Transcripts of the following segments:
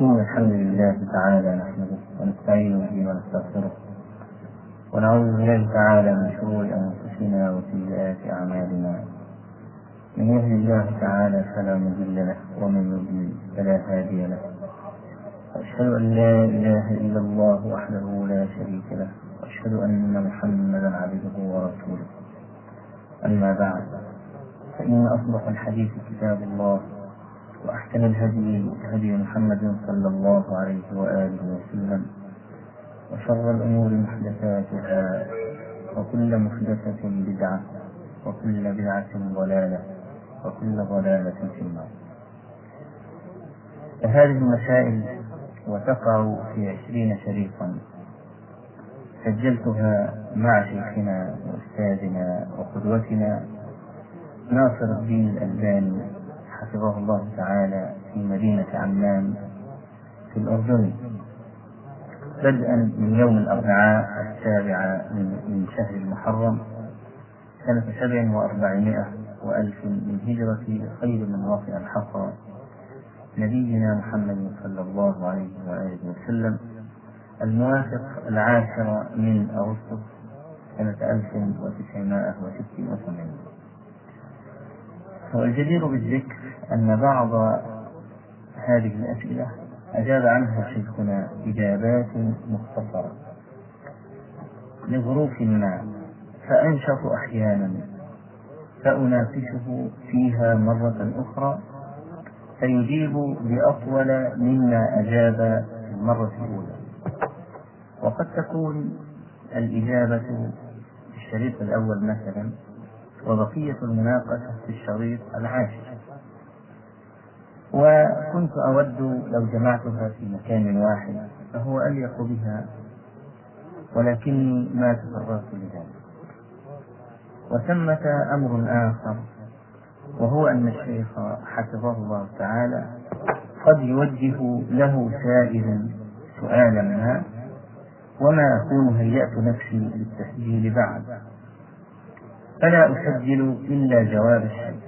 إن الحمد لله تعالى نحمده ونستعين به ونستغفره ونعوذ بالله تعالى من شرور أنفسنا وسيئات أعمالنا. من يهد الله تعالى فلا مضل له ومن يضلل فلا هادي له. وأشهد أن لا إله إلا الله وحده لا شريك له وأشهد أن محمدا عبده ورسوله. أما بعد فإن أصدق الحديث كتاب الله وأحسن الهدي هدي محمد صلى الله عليه وآله وسلم وشر الأمور محدثاتها وكل محدثة بدعة وكل بدعة ضلالة وكل ضلالة في النار. فهذه المسائل وتقع في عشرين شريطا سجلتها مع شيخنا وأستاذنا وقدوتنا ناصر الدين الألباني. حفظه الله تعالى في مدينة عمان في الأردن. بدءا من يوم الأربعاء السابع من شهر المحرم سنة سبع وأربعمائة وألف من هجرة خير من وافئ الحصى نبينا محمد صلى الله عليه وآله وسلم الموافق العاشر من أغسطس سنة 1986 والجدير بالذكر أن بعض هذه الأسئلة أجاب عنها شيخنا إجابات مختصرة لظروف ما فأنشط أحيانا فأناقشه فيها مرة أخرى فيجيب بأطول مما أجاب في المرة الأولى. وقد تكون الإجابة في الشريط الأول مثلا وبقية المناقشة في الشريط العاشر. وكنت أود لو جمعتها في مكان واحد فهو أليق بها ولكني ما تفرغت لذلك وثمة أمر آخر وهو أن الشيخ حفظه الله تعالى قد يوجه له سائل سؤالا ما وما أكون هيأت نفسي للتسجيل بعد. فلا أسجل إلا جواب الشيخ.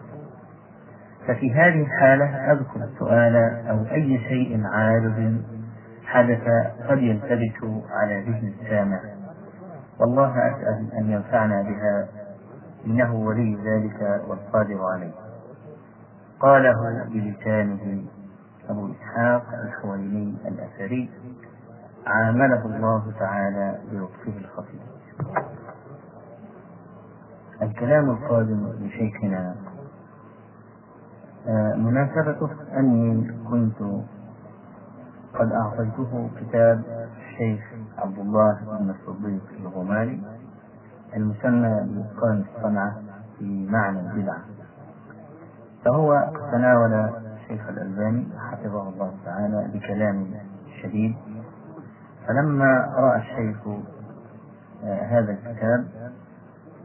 ففي هذه الحالة أذكر السؤال أو أي شيء عارض حدث قد يلتبس على ذهن السامع. والله أسأل أن ينفعنا بها. إنه ولي ذلك والقادر عليه. قاله بلسانه أبو إسحاق الحويني الأثري عامله الله تعالى بلطفه الخفيف الكلام القادم لشيخنا مناسبته أني كنت قد أعطيته كتاب الشيخ عبد الله بن الصديق الغماري المسمى بإتقان الصنعة في معنى البدعة. فهو تناول الشيخ الألباني حفظه الله تعالى بكلام شديد. فلما رأى الشيخ هذا الكتاب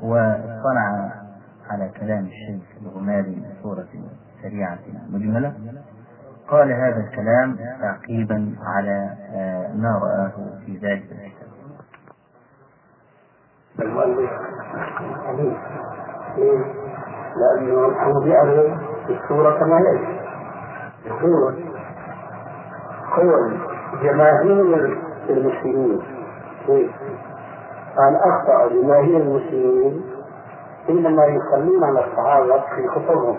واطلع على كلام الشيخ الغماري بصورة سريعة مجملة قال هذا الكلام تعقيبا على ما رآه في ذلك الكتاب. لأنه بيعرض الصورة كما يجب يقول قول جماهير المسلمين قال أخطأ جماهير المسلمين حينما يصلون على الصحابة في خطبهم.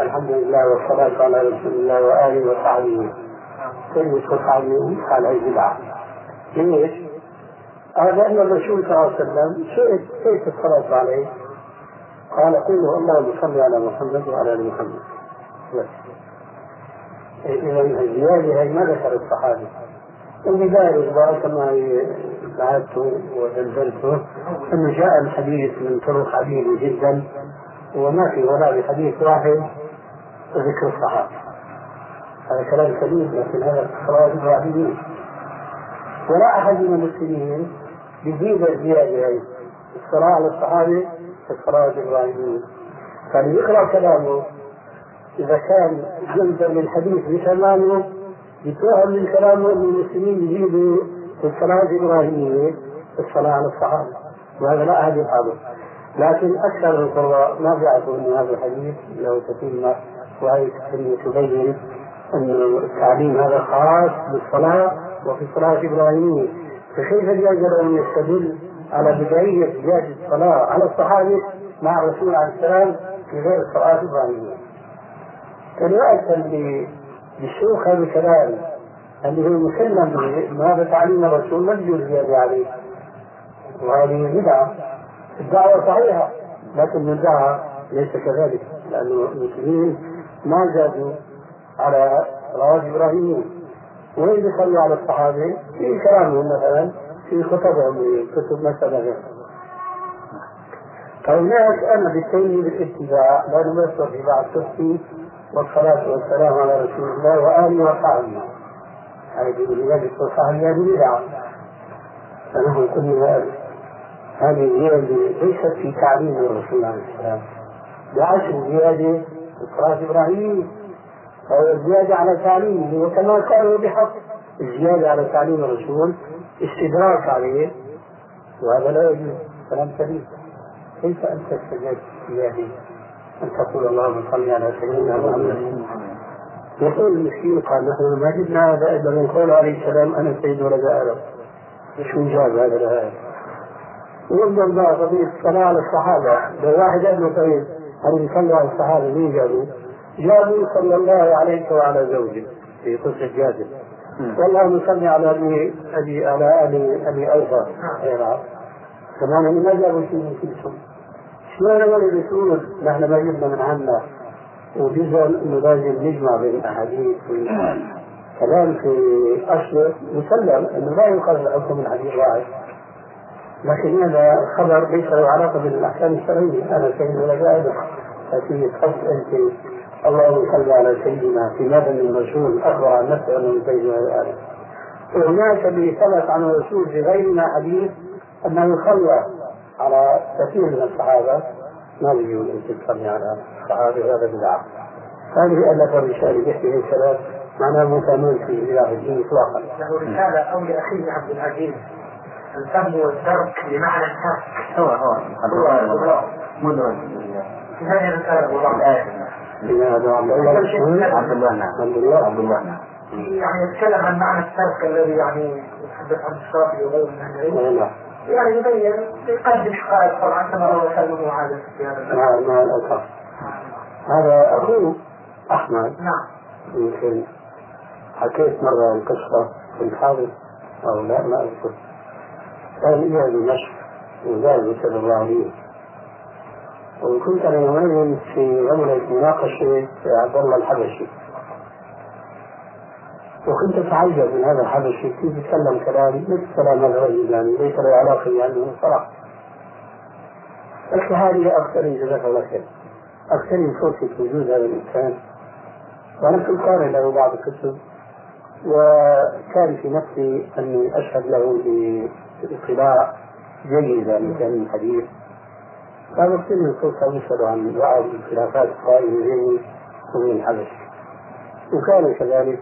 الحمد لله والصلاة على رسول الله وآله وصحبه. سيد صحابي قال أي بدعة ليش؟ قال لأن الرسول صلى الله عليه وسلم سئل كيف الصلاة عليه؟ قال قولوا اللهم صل على محمد وعلى آل محمد. بس. إذا الزيادة هي ما ذكر الصحابي؟ وبذلك بقى كما بعثته وزلزلته انه جاء الحديث من طرق عديدة جدا وما في ولا بحديث واحد ذكر الصحابة. هذا كلام سليم لكن هذا اخراج إبراهيمي. ولا أحد من المسلمين يزيد الزيادة هي الصلاة على الصحابة اخراج ابراهيمي كان يقرا كلامه. إذا كان جزء من الحديث بتمامه يتوهم من كلامه إن المسلمين يزيدوا في الصلاه الابراهيميه الصلاة على الصحابة. وهذا لا أحد يفعله. لكن أكثر القراء ما بيعرفوا ان هذا الحديث له تتمه وهي تبين أن التعليم هذا خاص بالصلاة وفي الصلاة الإبراهيمية فكيف يجب أن يستدل على بداية زيادة الصلاة على الصحابة مع الرسول عليه السلام في غير الصلاة الإبراهيمية رواية بالشيوخ هذا الكلام اللي هو مسلم به هذا تعليم الرسول ما يجوز زيادة عليه؟ وهذه بدعة. الدعوة صحيحة لكن الدعوة ليس كذلك لأن المسلمين ما زادوا على رواه إبراهيم. وين يصلوا على الصحابة في كلامهم مثلا في خطبهم في كتب مثلا. فهناك أنا بالتالي بالاتباع لا نمثل في بعض التفسير. والصلاة والسلام على رسول الله وآله وصحبه هذه لذلك الصحابة هذه بدعة فنحن كلنا هذه الزيادة ليست في تعليم الرسول عليه السلام. بالعكس الزيادة صلاة إبراهيم أو الزيادة على تعليمه وكما قالوا بحق الزيادة على تعليم الرسول استدراك عليه وهذا لا يجوز كلام سليم. كيف أنت استجبت زيادة أن تقول اللهم صل على سيدنا محمد. يقول المسكين قال نحن ما جبنا هذا إلا من قول عليه السلام أنا سيد ولد آدم. شو جاب هذا الآية؟ وينظر بقى قضية الصلاة على الصحابة لو واحد قال له طيب هل يصلوا على الصحابة مين جابوا؟ جابوا صلى الله عليك وعلى زوجك في قصة جابر. والله صل على أبي أبي على أبي أبي أوفى. كمان ما جابوا شيء من كلهم شلون ولد يقول نحن ما جبنا من عنا. وجزء انه لازم نجمع بين الأحاديث كلام في أصله مسلم إنه لا يؤخذ الحكم من حديث واحد لكن هذا خبر ليس له علاقة بالأحكام الشرعية. سيد ولا جائز لكن تحط أنت اللهم صل على سيدنا في من الرسول اخبر عن نفسه انه سيد ولا جائز وهناك اللي ثبت عن الرسول في غيرنا حديث أنه صلى على كثير من الصحابة. ما يجوز ان تصلي على الصحابه هذا بدعه هذه الف الرسالة يحكي الثلاث معناه متامل في اله الدين اطلاقا. له رسالة أو لأخيه عبد العزيز. الفهم والترك بمعنى الترك هو هو. مدرج في هذه الرساله والله هذا عبد الله عبد الله نعم. عبد الله. عبد الله نعم. يعني يتكلم عن معنى الترك الذي يعني يتحدث عن الشافعي وغيره من أهل العلم يعني يبين يقدم حقائق طبعا كما روى سلم وعادة في هذا مع مع الألفاظ هذا أخوه أحمد. نعم. يمكن حكيت مرة القصة كنت حاضر أو لا ما أذكر. كان إلى دمشق وزاد صلى الله عليه وكنت أنا يومين في عملة مناقشة عبد الله الحبشي. وكنت أتعجب من هذا الحبشي. كيف يتكلم كلام مثل كلام الرجل يعني ليس له علاقة يعني صراحة. قلت هذه أكثر جزاك الله خير. أكثر فرصه وجود هذا الإنسان. وأنا كنت قارئ له بعض الكتب. وكان في نفسي أني أشهد له باطلاع جيدة من كلام الحديث. فقلت لي الفرصه نسال عن بعض الخلافات القائمه بيني وبين الحبشي وكان كذلك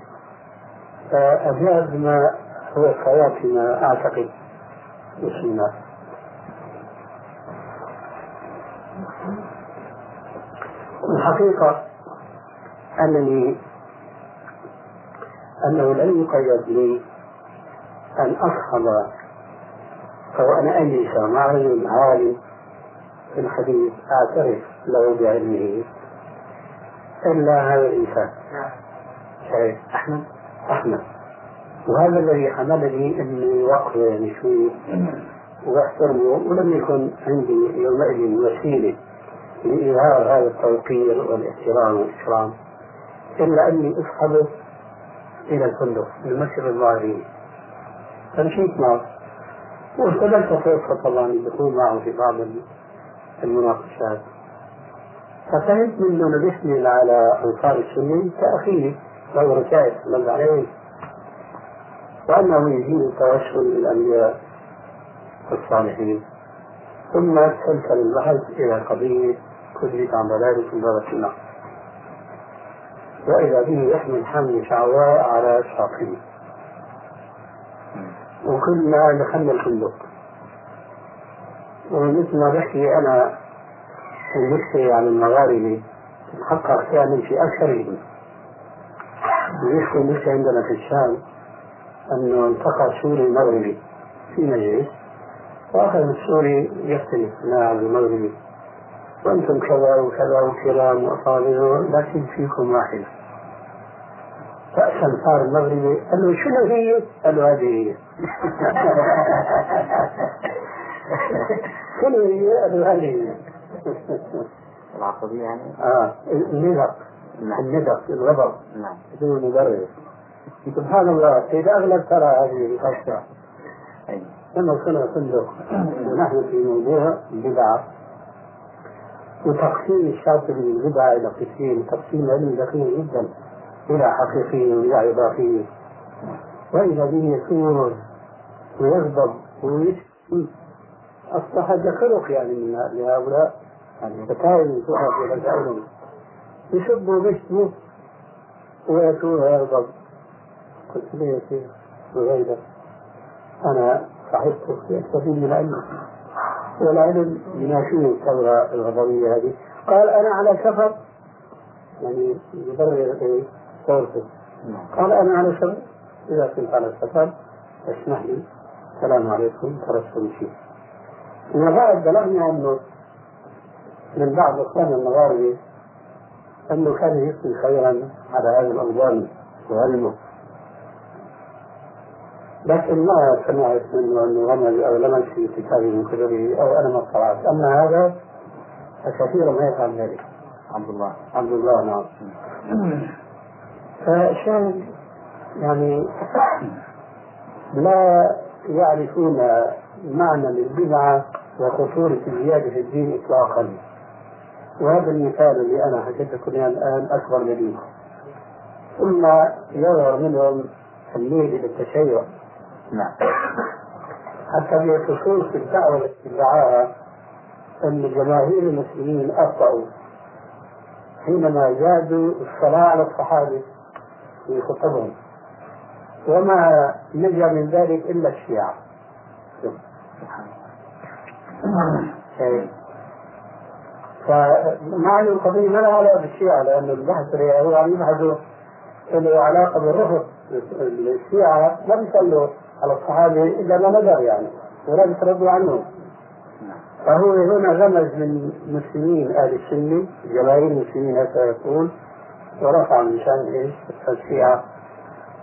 فأجاب ما هو الصواب فيما أعتقد الله الحقيقة أنني أنه لم يقيد لي أن أصحب أو أن أجلس مع رجل عالم في الحديث أعترف له بعلمه إلا هذا الإنسان. شايف؟ أحمد. أحمد. وهذا الذي حملني إني وقفه يعني شوي. واحترمه ولم يكن عندي يومئذ وسيلة لإظهار هذا التوقير والإحترام والإكرام إلا أني أصحبه إلى الفندق المسجد الظاهري فمشيت معه. واستدلت فرصة طبعا الدخول معه في بعض المناقشات. ففهمت منه انه بيحمل على أنصار السنة كاخيه له رسائل صلى عليه وأنه يجيب التوسل للأنبياء الصالحين ثم سلسل البحث إلى قضية كلية عن باب النار وإذا به يحمل حمل شعواء على ساقيه وكنا دخلنا الفندق. ومثل ما بحكي أنا المشكلة عن المغاربة تتحقق كان في أكثرهم يشكو مثل عندنا في الشام أنه التقى سوري مغربي في مجلس وأخذ السوري يختلف مع المغربي. وأنتم كذا وكذا وكرام وأفاضل لكن فيكم واحد رأسا صار المغربي. قال له شنو هي؟ قال له هذه هي. شنو هي؟ قال له هذه هي. العصبية يعني؟ آه الندق الندق الغضب. نعم. بدون مبرر سبحان الله في الاغلب ترى هذه أيوة لما كنا فندق ونحن في موضوع البدعة وتقسيم الشاطئ للبدعة إلى قسمين. تقسيم علمي دقيق جدا. إلى حقيقي وإلى إضافي. وإذا به يثور ويغضب ويشتم أصبح هذا خلق يعني من لهؤلاء الفتاوي تقف إلى العلم يسبوا ويشتموا ويثور ويغضب. قلت له يا شيخ وغيره أنا صاحبته يستفيد من العلم والعلم يناشيه الثورة الغضبية هذه. قال أنا على سفر يعني يبرر إيه صورته قال أنا على سفر إذا كنت على سفر اسمح لي. السلام عليكم. تركت شيء وما بعد بلغنا أنه من بعض إخواننا المغاربة أنه كان يثني خيرا على هذا الأوضان وعلمه. لكن ما سمعت منه أنه رمز أو لمس في كتابه من كتبه أو أنا ما اطلعت أما هذا فكثيرا ما يفعل ذلك. عبد الله. عبد الله نعم. فالشاهد يعني لا يعرفون معنى البدعة وخطورة الزيادة في الدين إطلاقا. وهذا المثال اللي أنا حكيت لكم الآن أكبر دليل. ثم يظهر منهم الميل إلى التشيع نعم. حتى في خصوص الدعوة التي ادعاها أن جماهير المسلمين أخطأوا حينما زادوا الصلاة على الصحابة. في خطبهم وما نجا من ذلك إلا الشيعة. فمع أن القضية ما لها علاقة بالشيعة لأن البحث اللي هو عم يبحثوا له علاقة بالرفض الشيعة لم يصلوا على الصحابة إلا ما نذر يعني ولم يتردوا عنهم فهو هنا غمز من مسلمين أهل السنة جماهير المسلمين هكذا يقول ورفع من شأن إيش الشيعة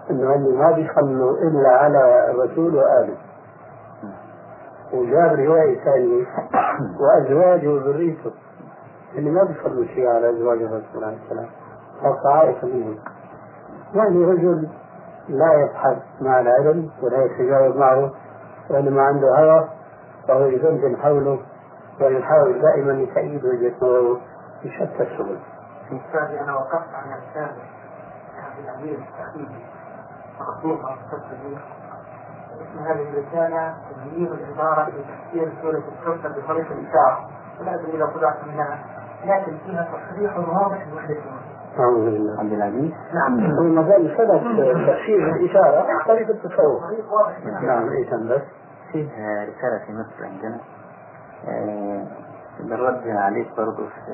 إنه هم ما بيصلوا إلا على الرسول وآله وجاب رواية ثانية وأزواجه وذريته اللي ما بيصلوا شيء على أزواج الرسول عليه السلام خاصة عائشة منهم. يعني رجل لا يبحث مع العلم ولا يتجاوب معه وإنما عنده هوى فهو يزمزم حوله ويحاول دائما يتأيد وجهة نظره في شتى السبل. أستاذ أنا وقفت عن رسالة عبد العزيز التحديدي مخطوطة مستقبلية اسم هذه الرسالة تغيير العبارة في تفسير سورة الكوثر بطريق الإشارة. ولا أدري إذا طلعت منها. لكن فيها تصريح واضح لوحدة أعوذ بالله. عبد العزيز. نعم. هو ما زال سبب تفسير الإشارة طريق التصوف. واضح. نعم إيه كان بس. فيه رسالة في مصر عندنا. آه، بالرد عليك برضه في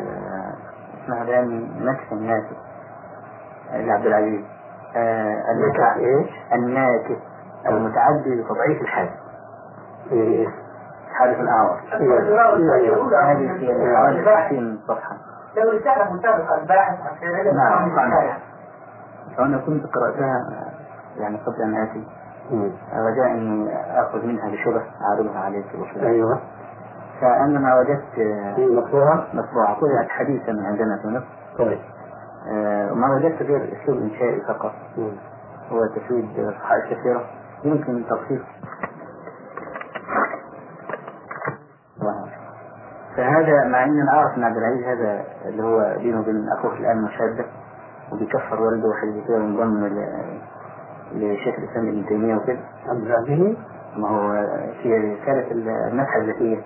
اسمها بيان نكس الناكس آه، لعبد العزيز. آه، المتع- إيش؟ الناكس المتعدي بتضعيف الحادث إيه؟ حادث الأعور. هذه في حوالي 60 صفحة. لو رسالة مسابقة الباحث عن فعل نعم. صحيح فأنا كنت قرأتها يعني قبل أن آتي. رجاء أني آخذ منها بشبه أعرضها عليك بشبه أيوه. فأنا ما وجدت آه، في مطبوعة؟ مطبوعة. طلعت حديثا عندنا في مصر. طيب. آه، وما وجدت غير أسلوب إنشائي فقط. هو تسويد صحائف كثيرة. يمكن تلخيص فهذا مع ان أنا أعرف ان عبد العزيز هذا اللي هو بينه وبين أخوه الآن مشاده وبيكفر والده وحاجه كده وانضم لشيخ الإسلام ابن تيمية وكده. عبد العزيز ما هو في رساله النفحه الذكيه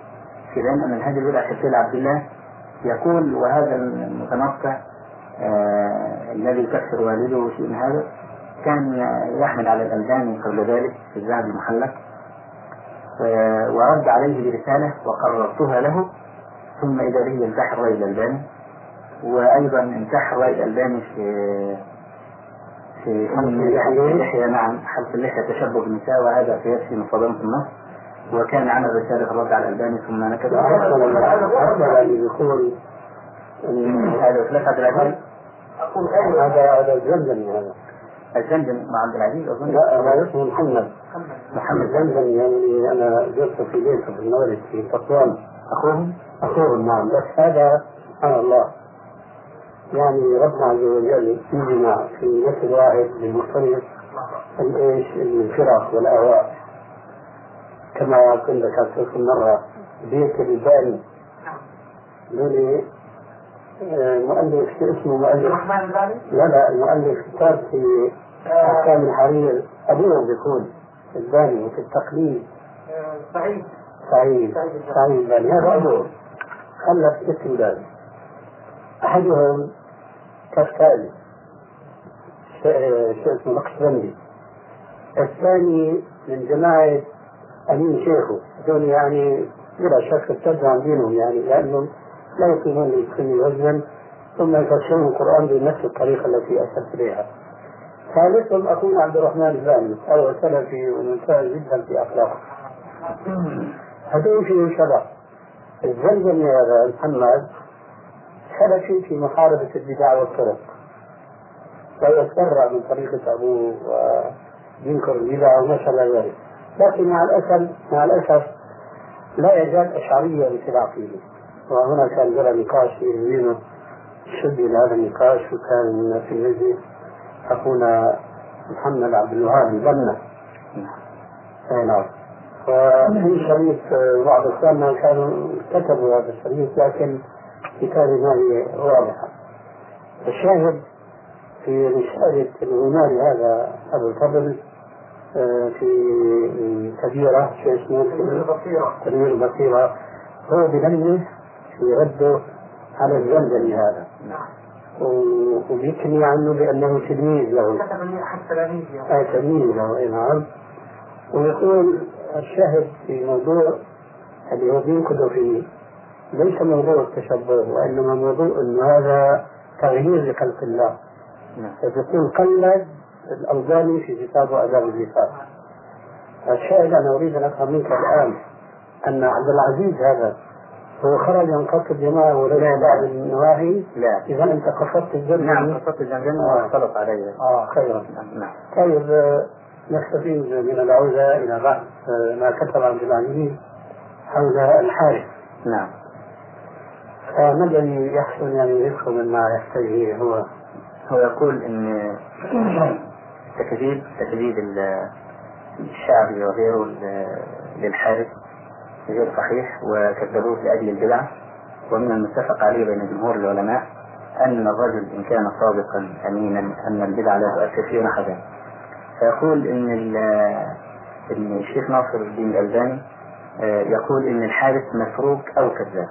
في بيان ان الهادي البدع شفيع عبد الله يقول وهذا المتنطع آه الذي يكفر والده وشيء من هذا كان يحمل على الألباني قبل ذلك في الذهب المحلق آه، ورد عليه برسالة وقررتها له ثم إذا به انتحر رأي الألباني وأيضا انتحر رأي الألباني في في حلق اللحية نعم حلق اللحية تشبه بالنساء وهذا في يكفي مصادمة النص. وكان عمل رسالة الرد على الألباني ثم هذا اللي يقول هذا ثلاثة عبد العزيز؟ أقول هذا هذا الزمزمي هذا. الزمزم مع عبد العزيز أظن. لا هذا اسمه محمد. محمد. الزمزمي يعني أنا زرته في بيته في المغرب في تطوان أخوهم؟ أخوهم نعم. بس هذا سبحان الله. يعني ربنا عز وجل يجمع في نفس واحد للمختلف. الإيش؟ الفرق والأهواء. كما قلت ذكرت مرة بيت الباني. لولي آه، مؤلف اسمه مؤلف. لا لا المؤلف كتاب في أحكام الحرير. أبوه بيكون الباني وفي التقليد. سعيد سعيد سعيد الباني. هذا أبوه. خلف ست أولاد أحدهم كالتالي شو اسمه نقشبندي الثاني من جماعة أمين شيخه هذول يعني بلا شك عن دينهم يعني لأنهم لا يقيمون للسنة وزنا ثم يفسرون القرآن بنفس الطريقة التي أشرت إليها. ثالثهم أخونا عبد الرحمن الباني وهو سلفي وممتاز جدا في أخلاقه. هذول فيه شبه. الزلزلة هذا محمد سلفي في محاربة البدع والطرق ويتبرع من طريقة أبوه وينكر البدع وما شابه ذلك لكن مع الأسف مع الأسف لا يزال أشعرية في العقيدة وهنا كان جرى نقاش يمينه شد إلى هذا النقاش وكان في المجلس أخونا محمد عبد الوهاب البنا أي نعم. وفي شريط بعض إخواننا كانوا كتبوا هذا الشريط لكن كتابة ما هي واضحة الشاهد في رسالة الغماري هذا أبو الفضل في كبيرة شو اسمه تنوير البصيرة. هو بنمه في رده على الزمزمي هذا. وبيكني عنه بأنه تلميذ له. آه تلميذ له أي نعم. ويقول الشاهد في موضوع اللي هو بينقذ فيه ليس موضوع التشبه وإنما موضوع أن هذا تغيير لخلق الله. نعم. فتكون قلد الألباني في كتابه آداب الزفاف الشاهد أنا أريد أن أفهم منك الآن أن عبد العزيز هذا هو خرج ينقص الجماعة وليس بعض النواهي؟ لا. إذا أنت قصدت الجنة. نعم قصدت الجنة واختلط علي. آه خيرا. نعم. طيب آه، نستفيد من العودة إلى بحث آه، ما كتب عبد العزيز حول الحارث. نعم. فما الذي يحصل يعني رزقه مما يحتاجه هو؟ هو يقول إن تكذيب تكذيب الشعبي وغيره للحارث غير صحيح وكذبوه لاجل البدع. ومن المتفق عليه بين جمهور العلماء أن الرجل إن كان صادقا امينا أن البدع لا تؤثر فيه نحدا فيقول إن إن الشيخ ناصر الدين الألباني آه، يقول إن الحارث مسروق أو كذاب.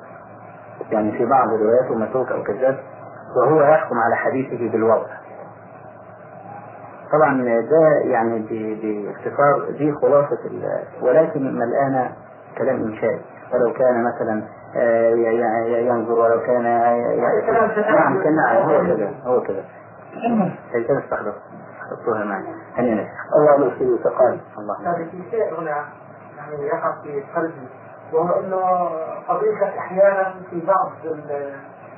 يعني في بعض رواياته متروك أو كذاب وهو يحكم على حديثه بالوضع طبعا ده يعني باختصار دي خلاصة ولكن الآن كلام إنشائي ولو كان مثلا آه، ينظر ولو كان نعم كان نعم هو كذا هو كذا هي كان استحضر استحضرتوها معي. هنيئا. الله يسلم وتقال الله. هذا في شيء هنا يعني يقع في قلبي وهو إنه قضية أحيانا في بعض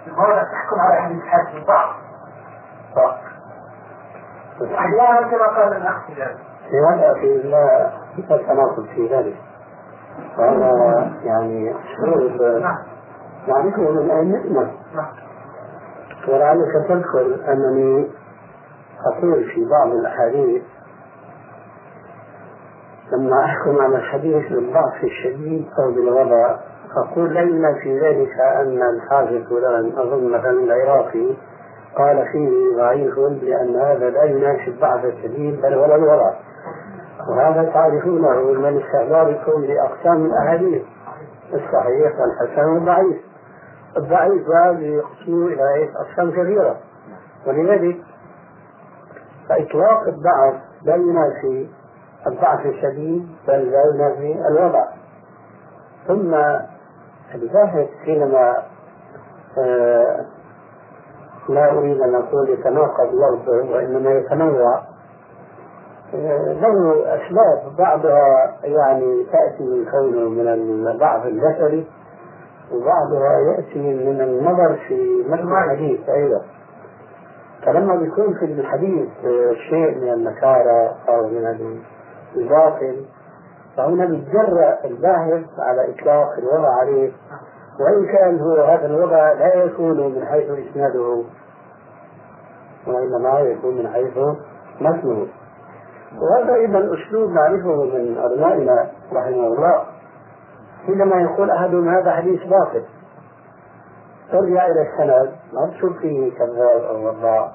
المواضع تحكم على أهل الحاج من بعض. أحيانا كما قال الاخ في هذا في لا تناقض في ذلك. وهذا يعني شعور نعم. نعرفه من ائمتنا نعم. ولعلك تذكر أنني أقول في بعض الأحاديث لما أحكم على الحديث بالضعف الشديد أو بالغباء أقول لما في ذلك أن الحافظ فلان أظن مثلا العراقي قال فيه ضعيف لأن هذا لا يناسب ضعف الشديد بل ولا الوضع وهذا تعرفونه من استعمالكم لأقسام الأحاديث. الصحيح والحسن والضعيف. الضعيف هذا يقسم إلى أقسام كثيرة. ولذلك فإطلاق الضعف لا ينافي الضعف الشديد بل لا ينافي الوضع. ثم الباحث حينما آه، لا أريد أن أقول يتناقض لفظه وإنما يتنوع. له أسباب بعضها يعني تأتي من كونه من البعض البشري وبعضها يأتي من النظر في متن الحديث أيضا فلما بيكون في الحديث شيء من النكارة أو من الباطل فهنا بيتجرأ الباحث على إطلاق الوضع عليه. وإن كان هو هذا الوضع لا يكون من حيث إسناده وإنما يكون من حيث متنه. وهذا أيضا أسلوب نعرفه من أبنائنا رحمه الله. حينما يقول أحدهم هذا حديث باطل ترجع إلى السند ما تشوف فيه كذاب أو وضاع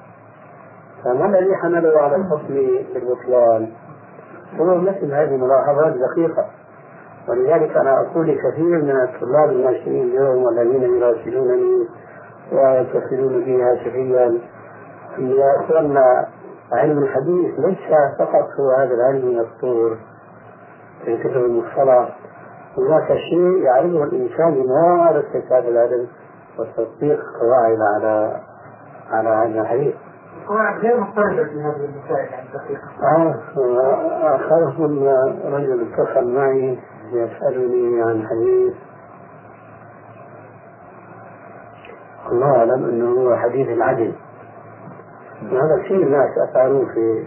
فما الذي حمله على الحكم بالبطلان؟ هو مثل هذه الملاحظات دقيقة. ولذلك أنا أقول لكثير من الطلاب الناشئين اليوم والذين يراسلونني ويتصلون بي هاتفيا يا إخواننا علم الحديث ليس فقط هو هذا العلم المذكور في كتب المصطلح هناك شيء يعرفه الإنسان بممارسة هذا العلم وتطبيق قواعد على على علم الحديث. غير مختلفة في هذه المسائل يعني دقيقة. آه آخرهم رجل اتصل معي يسألني عن حديث. الله أعلم أنه هو حديث العدل. وهذا كثير ناس أثاروه في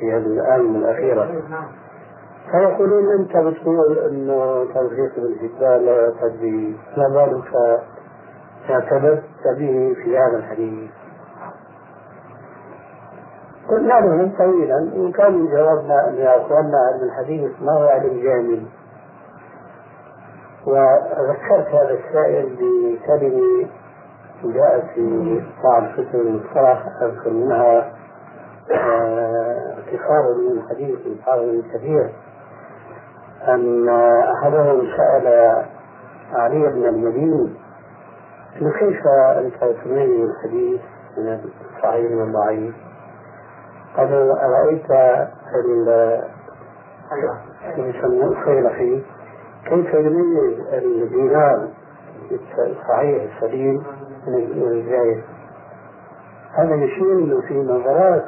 في هذه الآونة الأخيرة. فيقولون أنت بتقول أنه توفيق بالجبال لا تدري ما بالك اعتبرت به في هذا الحديث. قلنا لهم طويلا وكان جوابنا يا أخواننا علم الحديث ما هو علم جامد وذكرت هذا السائل بكلمة جاءت في بعض كتب المصطلح أذكر منها اعتقاد من الحديث الحافظ ابن كثير أن أحدهم سأل علي بن المدين كيف أنت تميز الحديث من الصحيح من الضعيف؟ قال أرأيت يسمى الخيرخي كيف يميز الدينار الصحيح السليم من الجاهل. هذا يشير في نظرات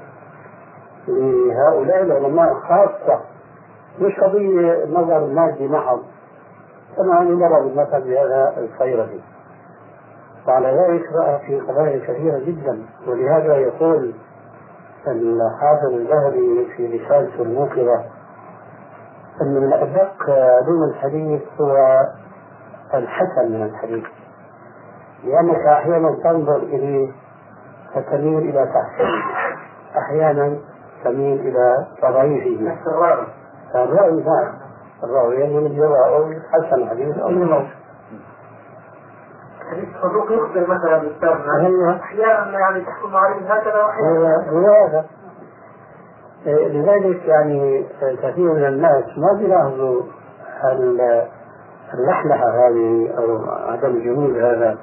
لهؤلاء العلماء خاصة مش قضية نظر مادي محض كما ضرب المثل بهذا الخيرخي وعلى ذلك رأى في قضايا كثيرة جدا. ولهذا يقول الحافظ الذهبي في رسالته الموقظة أن من أدق علوم الحديث هو الحسن من الحديث. لأنك أحيانا تنظر إليه فتميل إلى تحسينه أحيانا تميل إلى تضعيفه نفس الراوي الرأي نعم الراوي يعني من الجراء أو حسن الحديث أو حديث صدوق يخبر مثلا أيوه. أحيانا يعني تحكم عليه هكذا وأحيانا. هو هذا. لذلك يعني كثير من الناس ما بيلاحظوا ال- اللحلحة هذه أو عدم الجمود هذا.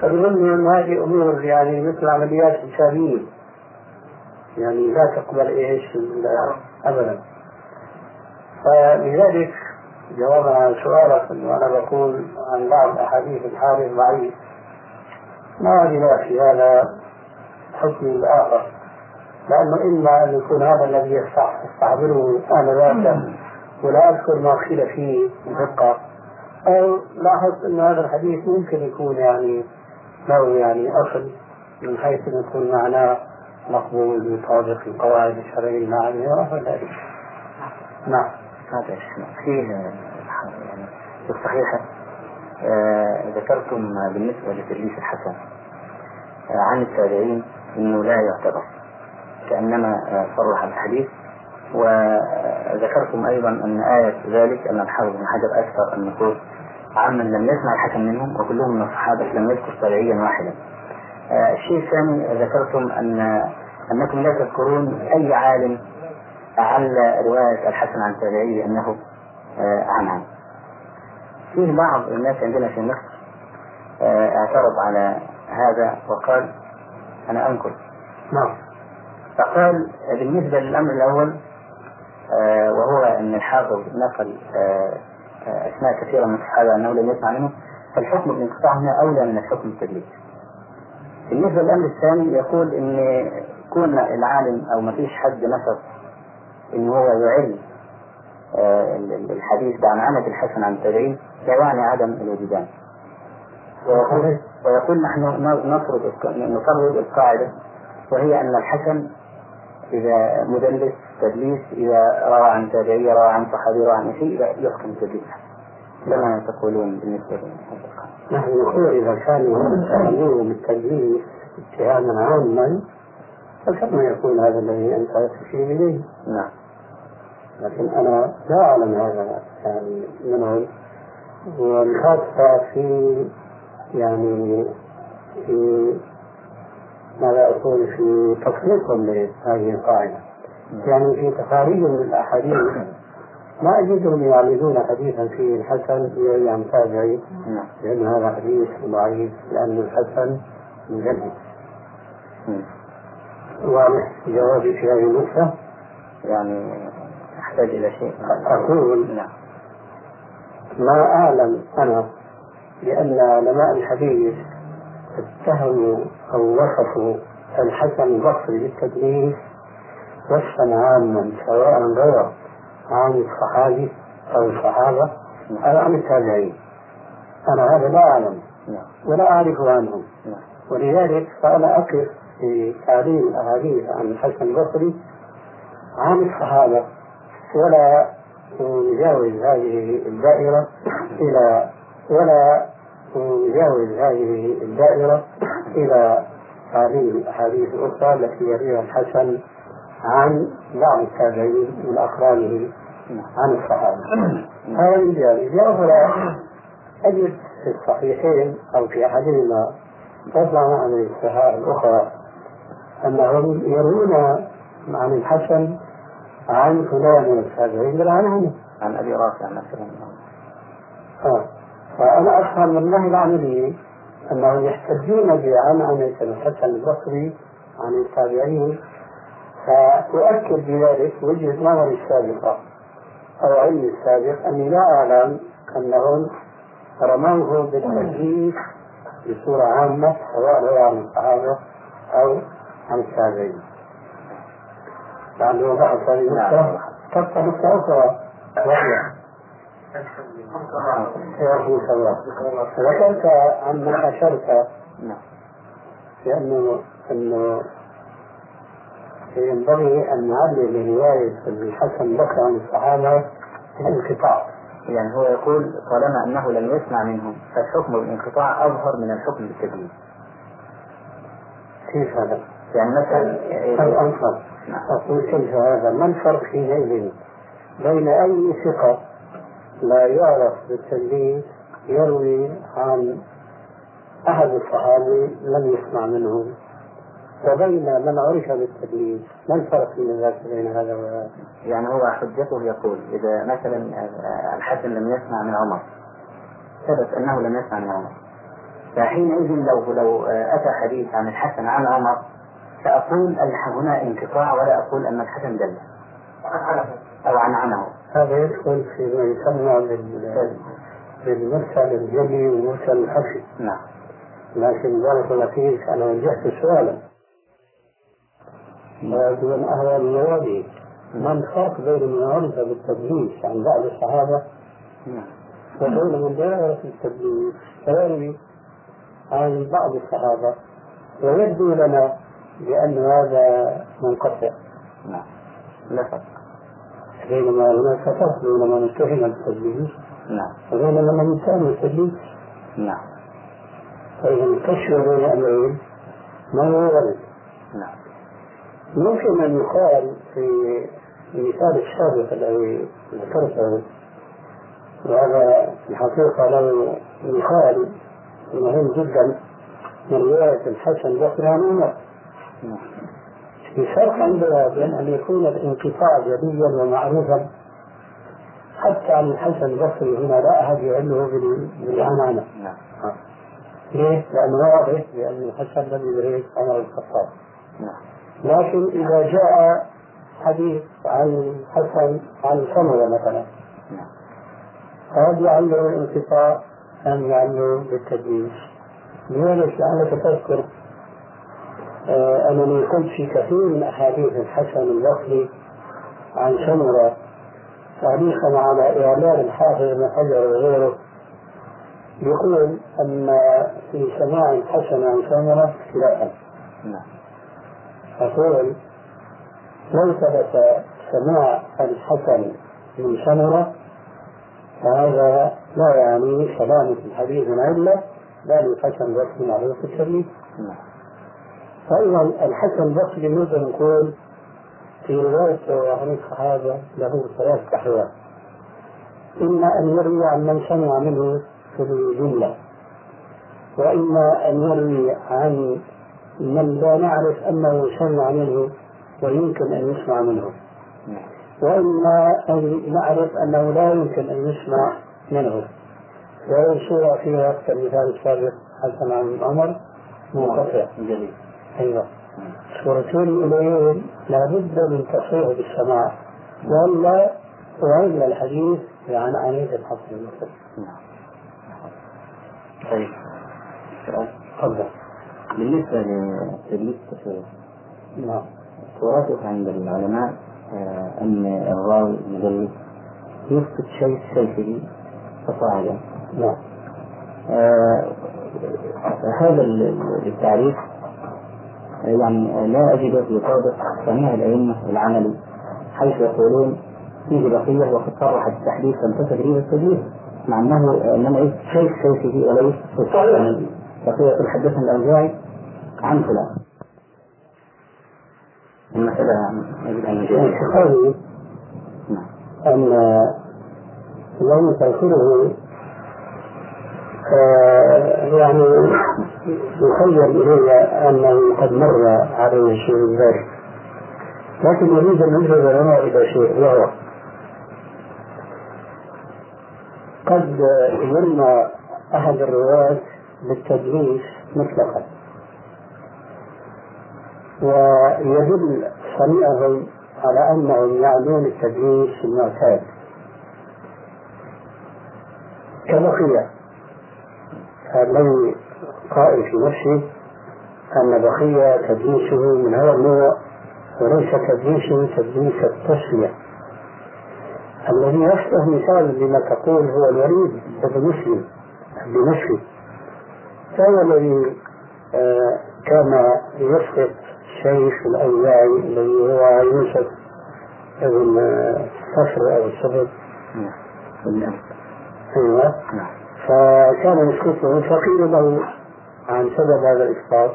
فبيظنوا أن هذه أمور يعني مثل عمليات حسابية يعني لا تقبل إيش أبدا. فلذلك جوابا عن سؤالك أنه أنا بقول عن بعض أحاديث الحارث ضعيف. ما بلا في هذا حكم الآخر؟ لأنه إما أن يكون هذا الذي يستع- يستعبره آنذاك ولا أذكر ما قيل فيه بدقة أو لاحظت أن هذا الحديث ممكن يكون يعني له يعني أصل من حيث أن يكون معناه مقبول يطابق القواعد الشرعية المعنية وغير ذلك. نعم. هذا فيه يعني في الصحيحة آه، ذكرتم بالنسبة لتدليس الحسن آه، عن التابعين إنه لا يعتبر كانما آه، صرح بالحديث وذكرتم أيضا أن آية ذلك أن الحافظ بن حجر أكثر أن يقول عمن لم يسمع الحسن منهم وكلهم من الصحابة لم يذكر تابعيا واحدا. آه، الشيء الثاني ذكرتم أن أنكم لا تذكرون أي عالم أعل رواية الحسن عن تابعي بأنه آه، عنها فيه بعض الناس عندنا في مصر آه، اعترض على هذا وقال أنا أنكر نعم. فقال بالنسبة للأمر الأول آه، وهو أن الحافظ نقل آه، أسماء كثيرة من الصحابة أنه لم يسمع منهم فالحكم بالانقطاع هنا أولى من الحكم بالتدليس بالنسبة للأمر الثاني يقول إن كون العالم أو ما فيش حد نشط إن هو يعل آه، الحديث عن عمة الحسن عن التابعين لا يعني عدم الوجدان. ويقول, ويقول نحن نفرض نفرض القاعدة وهي أن الحسن إذا مدلس تدليس إذا روى عن تابعية روى عن صحابي روى عن شيء يحكم تدليس كما تقولون بالنسبة نحن نقول إذا كانوا يتهمون بالتدليس اتهاما عاما فكما يكون هذا الذي أنت تشير إليه. نعم. لكن أنا لا أعلم هذا يعني منهم والخاصة في يعني في ماذا أقول في تطبيقهم لهذه القاعدة؟ يعني في تخاريج من الأحاديث ما أجدهم يعرضون حديثا فيه الحسن عن تابعي لأن هذا حديث ضعيف لأن الحسن مجدد. واضح جوابي في هذه النقطة؟ يعني أحتاج إلى شيء. أقول نعم. ما أعلم أنا لأن علماء الحديث اتهموا أو وصفوا الحسن البصري بالتدليس وصفا عاما سواء روى عن الصحابي أو الصحابة أو عن التابعين أنا هذا لا أعلم. ولا أعرف عنهم. ولذلك فأنا أقف في تعليم الأحاديث عن الحسن البصري عن الصحابة ولا نجاوز هذه الدائرة إلى ولا نجاوز هذه الدائرة إلى هذه الأحاديث الأخرى التي يرويها الحسن عن بعض التابعين من أقرانه عن الصحابة. هذا من جانب بأخرى أجد في الصحيحين أو في أحدهما تطلع عن الصحاح الأخرى أنهم يروون عن الحسن عن فلان من التابعين بل عن أبي رافع مثلا. فأنا أفهم من الله العملي أنهم يحتجون بعن الحسن البصري عن التابعين فأؤكد بذلك وجهة نظري السابقة أو علمي السابق أني لا أعلم أنهم رموه بالتكليف بصورة عامة سواء هو عن الصحابة أو عن التابعين. لأنه بعض هذه النقطة تبقى نقطة أخرى وهي يرحمك الله ذكرت عما أشرت لأنه أنه ينبغي أن نعلل رواية الحسن بكر عن الصحابة الانقطاع يعني هو يقول طالما أنه لم يسمع منهم فالحكم بالانقطاع أظهر من الحكم بالتدليس كيف هذا؟ يعني مثلا الأنصر نعم. أقول كيف هذا؟ ما الفرق حينئذ بين أي ثقة لا يعرف بالتدليس يروي عن أحد الصحابي لم يسمع منه. وبين من عرف بالتدليس ما الفرق بين ذلك بين هذا وهذا؟ يعني هو حجته يقول إذا مثلا الحسن لم يسمع من عمر ثبت أنه لم يسمع من عمر. فحينئذ لو لو أتى حديث عن الحسن عن عمر سأقول هنا انقطاع ولا أقول أن الحسن دل. أو عن عنه هذا يدخل في ما يسمى بالمرسل الجلي والمرسل الخفي نعم. لكن بارك الله فيك أنا وجهت سؤالا. دون أهوال المواضيع ما الفرق بين من عرف بالتدليس عن بعض الصحابة؟ وبين من لا يعرف بالتدليس فيروي عن بعض الصحابة ويبدو لنا بأن هذا منقطع. نعم. لا فرق بينما هناك فرق بين من اتهم بالتدليس نعم. وبين من اتهم بالتدليس نعم. فإذا الكشف بين أمرين ما هو ورد نعم. ممكن أن يقال في المثال السابق الذي ذكرته وهذا في الحقيقة له مثال مهم جدا من رواية الحسن عن عمر عندنا بين أن يكون الانقطاع جليا ومعروفا حتى عن الحسن البصري هنا لا أحد يعله بالعنعنة نعم. ليه؟ لأنه واضح بأن الحسن لم يدرك عمر الخطاب نعم لكن إذا جاء حديث عن حسن عن سمرة مثلا هل يعلم الانقطاع أم يعلم بالتدليس؟ لذلك لعلك تذكر أنني قلت في كثير من أحاديث الحسن البصري عن سمرة تعليقا على إعلان الحافظ بن حجر وغيره يقول أن في سماع الحسن عن سمرة اختلافا. نعم. أقول لو ثبت سماع الحسن من سمرة فهذا لا يعني سلامة الحديث من علة بل الحسن البصري معروف الترمذي نعم. فإذا الحسن البصري نقدر نقول في رواية عن الصحابة له ثلاث أحوال. إما أن يروي عن من سمع منه في الجملة وإما أن يروي عن من لا نعرف أنه سمع منه ويمكن أن يسمع منه. نعم وإما أن نعرف أنه لا يمكن أن يسمع منه. وهي صورة فيها كالمثال السابق حسن عن عمر. منقطع جميل. أيوه. صورتين إليهم لابد من تصريح بالسماع. وإلا وإلا الحديث عن عنيد الحسن المصري نعم طيب. سؤال تفضل. بالنسبة لتدليس التسويق نعم. ورثت عند العلماء آه، أن الراوي المدلس يسقط شيء شيخه فصاعدا. نعم. آه، هذا ال- ال- التعريف يعني لا أجد في قول جميع الأئمة العملي حيث يقولون فيه بقية وقد صرح التحديث لم تدريب التدليس مع أنه إنما إيه؟ شيخ شيخه وليس بقية حدثنا الأوزاعي عن فلان. المسألة يجب أن نعم. أن لو تذكره آه، يعني يخيل إلي أنه قد مر عليه شيء من ذلك. لكن يريد أن يجرب لنا إلى شيء وهو قد يرمى أحد الرواة بالتدليس مطلقا. ويدل صنيعهم على أنهم يعنون التدليس المعتاد. كبقية الذي قائل في نفسه أن بقية تدليسه من هذا النوع وليس تدليسه تدليس التسلية الذي يشبه مثال لما تقول هو الوليد بن مسلم الدمشقي فهو الذي آه، كان يسقط شيخ الأوزاعي الذي هو يوسف بن آه، صفر أو الصبر نعم. أيوه. نعم. فكان يسقطه فقيل له عن سبب هذا الإسقاط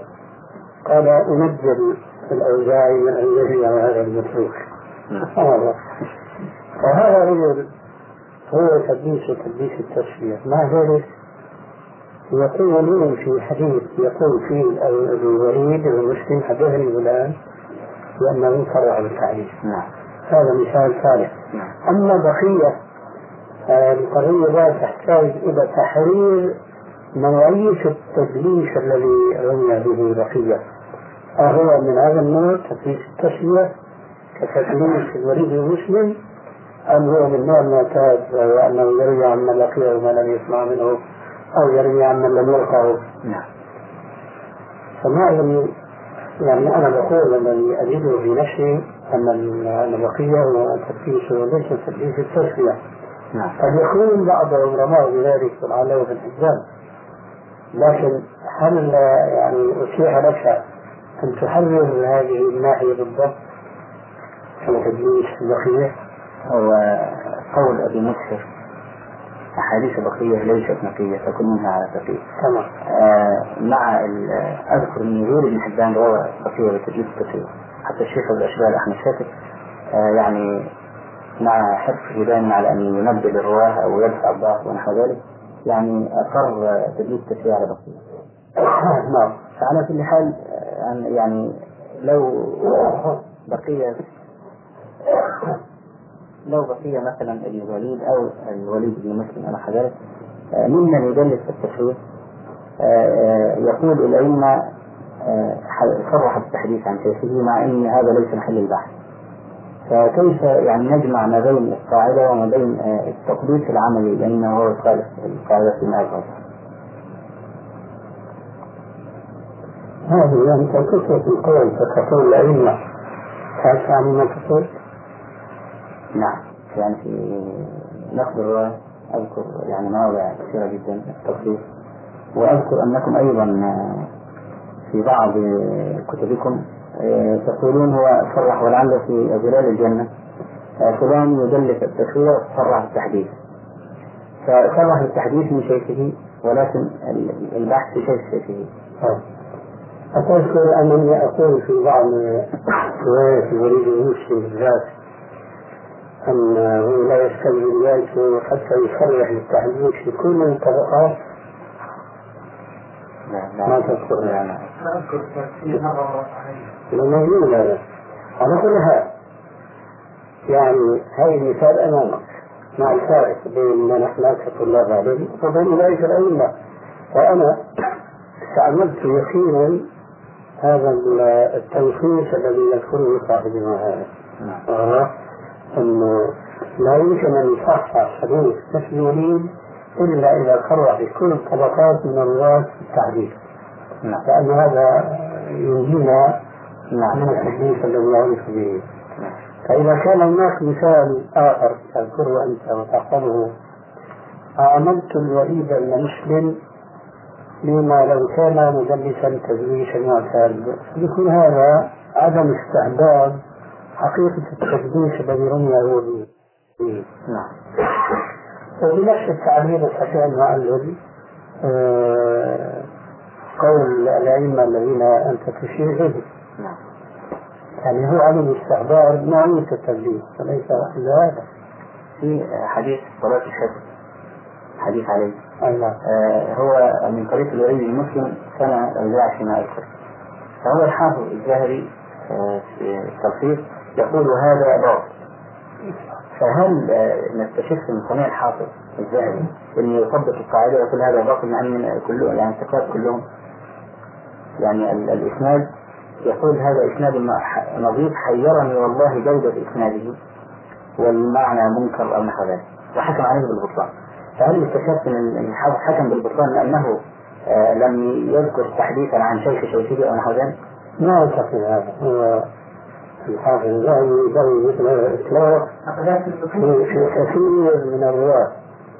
قال أنزل الأوزاعي من أن يجري هذا المتروك نعم. سبحان الله. وهذا رجل هو تدليس تدليس التسوية. مع ذلك يقولون في حديث يقول فيه الوليد بن مسلم حدثني فلان بأنه صرح بالتعريف. نعم. هذا مثال ثالث نعم. أما بقية آه، القضية لا تحتاج إلى تحرير نوعية التدليس الذي رمي به بقية. أهو من هذا النوع تدليس التسوية كتدليس الوليد المسلم. أم هو من نوع المعتاد وهو أنه يروي عمن لقيه وما لم يسمع منه أو يروي عمن لم يلقه؟ نعم. فما أظن يعني أنا بقول الذي أجده في نفسي أن ال- أن بقية هو تدليس وليس تدليس التسوية نعم. قد يكون بعضهم رماه بذلك ولعله في الحزام لكن هل يعني أتيح لك أن تحرر هذه الناحية بالضبط؟ في تدليس البقية؟ هو قول أبي مسهر أحاديث بقية ليست نقية تكون منها على تقية تمام. آه مع أذكر أن يقول ابن حبان روى بقية بتدليس كثير حتى الشيخ الأشبال أحمد شاكر آه يعني مع حرصه دائما على أن ينبه للرواه أو يدفع الضعف ونحو ذلك. يعني أقر تدليس كثير على بقية نعم. فعلى كل حال يعني لو بقية لو بقي مثلا الوليد أو الوليد بن مسلم ذلك آه، ممن يدلس في التشريع يقول الأئمة آه، صرح بالتحديث عن شيخه مع إن هذا ليس محل البحث. فكيف يعني نجمع ما بين القاعدة وما بين آه، التقديس العملي؟ لأنه هو يخالف القاعدة في ما يظهر هذه أنت كثرة القول فتقول الأئمة. هل يعني ما تقول؟ نعم. يعني في نقد الرواية أذكر يعني مواضع كثيرة جدا التفصيل وأذكر أنكم أيضا في بعض كتبكم آه، تقولون هو صرح ولعل في ظلال الجنة. فلان يدلس التشريع صرح التحديث. فصرح التحديث من شيخه ولكن البحث في شيخ شيخه. أتذكر أنني أقول في بعض رواية الوليد المسلم بالذات أنه لا يستلزم ذلك حتى يصرح التحديث في كل الطبقات ما تذكر لا لا أذكر تفسير مرة موجود هذا. على كل حال يعني هذه مثال أمامك. مع الفارق بين من نحن كطلاب علم وبين أولئك الأئمة. وأنا استعملت يقينا هذا التوصيف الذي يذكره صاحبنا هذا وهو أنه لا يمكن أن يصحح حديث مثل الوليد إلا إذا صرح بكل الطبقات من الرواة التحديث نعم. لأن هذا ينجينا نعم. من التحديث الذي يعرف به نعم. فإذا كان هناك مثال آخر تذكره أنت وتحفظه عاملت الوليد بن مسلم لما لو كان مدلسا تدليسا معتاد يكون هذا عدم استحباب حقيقة التدليس الذي رمي به نعم وبنفس التعبير الصحيح المعلم آه قول الأئمة الذين أنت تشير إليه. نعم. يعني هو عدم استحباب نوعية التدليس وليس إلا هذا في حديث صلاة الشك حديث عليه. أيوة. آه هو من طريق الوليد المسلم سنة الجاع فيما أذكر فهو الحافظ الزهري آه في التلخيص يقول هذا ضعف. فهل آه نستشف من صنيع الحافظ الذهبي إنه يطبق القاعدة ويقول هذا مع ان كله يعني الثقات كلهم. يعني الإسناد يقول هذا إسناد نظيف حيرني والله جودة إسناده والمعنى منكر أو نحو ذلك. وحكم عليه بالبطلان. فهل اكتشفت إن الحافظ حكم بالبطلان لأنه آه لم يذكر تحديثا عن شيخ شيخه أو نحو ذلك؟ ما أعتقد هذا. هو الحافظ الذهبي يدري مثل هذا الإطلاق في كثير من الرواة.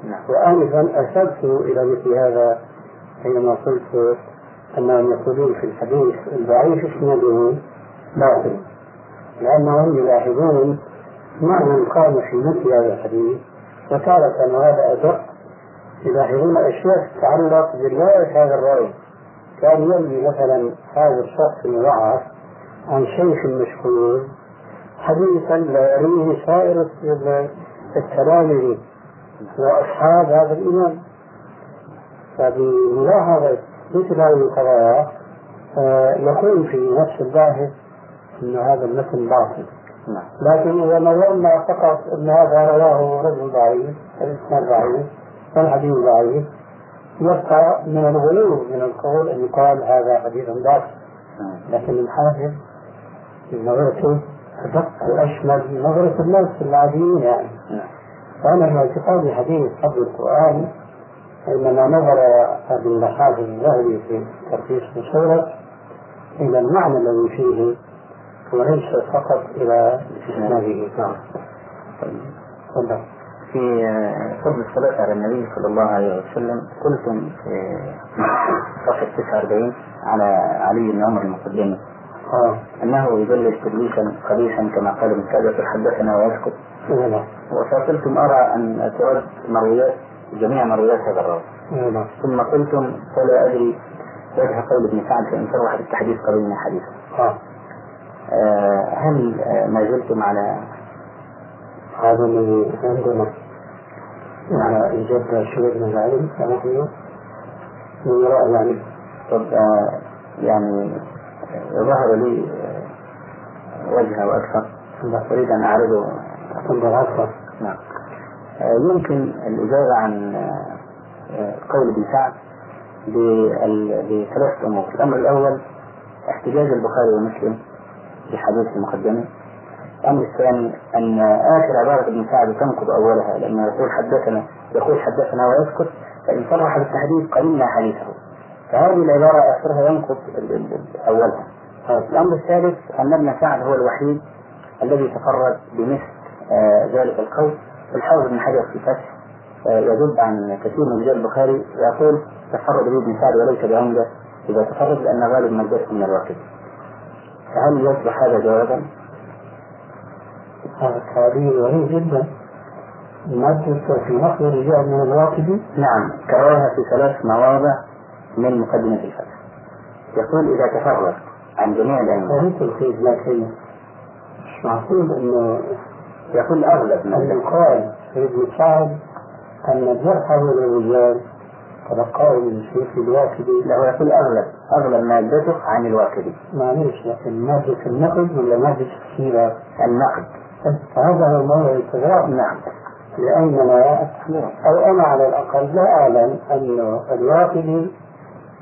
نعم. وآنفا أشرت إلى مثل هذا حينما قلت أنهم يقولون في الحديث الضعيف اسناده باطل لأنهم يلاحظون معنى قام في مثل هذا الحديث وتارة وهذا أدق يلاحظون أشياء تتعلق برواية هذا الراوي كان يروي مثلا هذا الشخص المضاعف عن شيخ مشهور حديثا لا يرويه سائر التلاميذ وأصحاب هذا الإمام فبملاحظة مثل هذه القضايا آه، يكون في نفس الباحث أن هذا المثل باطل نعم. لكن إذا نظرنا فقط أن هذا رواه رجل ضعيف الإسناد ضعيف والحديث ضعيف يبقى من الغلو من القول أن يقال هذا حديث باطل نعم. لكن الحافظ نظرته أدق وأشمل نظرة الناس العاديين يعني. وأنا من اعتقادي حديث حفظ القرآن حينما نظر ابن المحافظ الذهبي في ترخيص مصورة إلى المعنى الذي فيه وليس فقط إلى إسناده. نعم. تفضل. في فضل الصلاة على النبي صلى الله عليه وسلم قلتم في صفحة 49 على علي بن عمر المقدمي آه. أنه يدلس تدليسا قبيحا كما قال ابن كعبة حدثنا ويسكت نعم. وفقلتم أرى أن ترد مرويات جميع مرويات هذا الراوي نعم. ثم قلتم فلا أدري وجه قول ابن سعد فإن صرح بالتحديث قريب من حديثه آه. آه هل ما زلتم على هذا الذي عندنا على إيجاد شيء من العلم فنحن من يعني طب آه يعني ظهر لي وجهه وأكثر أريد أن أعرضه أكثر. نعم. يمكن الإجابة عن قول ابن سعد بثلاث أمور. الأمر الأول احتجاج البخاري ومسلم بحديث المقدمة الأمر الثاني أن آخر عبارة ابن سعد تنقض أولها لأنه يقول حدثنا يقول حدثنا ويسكت فإن صرح بالتحديث قلنا حديثه. فهذه العبارة آخرها ينقض أولها. الأمر الثالث أن ابن سعد هو الوحيد الذي تفرد بمثل آه، ذلك القول. الحافظ بن حجر في فتح آه، يذب عن كثير من رجال البخاري يقول تفرد به ابن سعد وليس بعمدة إذا تفرد لأن غالب مادته من الواقع فهل يصبح هذا جوابا؟ هذا تعبير غريب جدا. المادة في نقل الرجال من الواقدي نعم كررها في ثلاث مواضع. من مقدمة الفتح يقول إذا تفرد عن جميع الأئمة غريب الخير لكن مش معقول إنه يقول أغلب ما يقال في ابن سعد أن الجرح هذا الرجال تلقاه من شيخ الواقدي لا هو يقول أغلب أغلب مادته عن الواقدي معليش لكن مادة النقد ولا مادة السيرة النقد. فهذا هو موضوع التغير نعم. لأننا أو أنا على الأقل لا أعلم أن الواقدي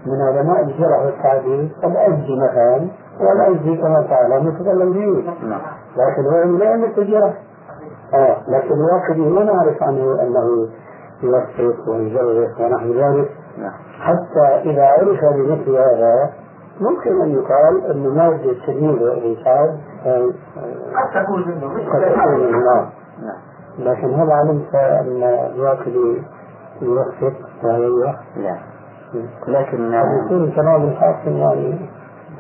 من علماء الجرح والتعديل الأزدي مثلا والأزدي كما تعلم يتكلم نعم. لكن هو من أئمة الجرح آه لكن الواقدي لا نعرف عنه أنه يوثق ويجرح ونحو ذلك. نعم. حتى إذا عرف بمثل هذا ممكن أن يقال أن مادة تلميذ ابن سعد آه، قد تكون منه مش قد تكون من النار نعم. لكن هل علمت أن الواقدي يوثق؟ ويجرح؟ لا. لكن يكون كلام الحاكم يعني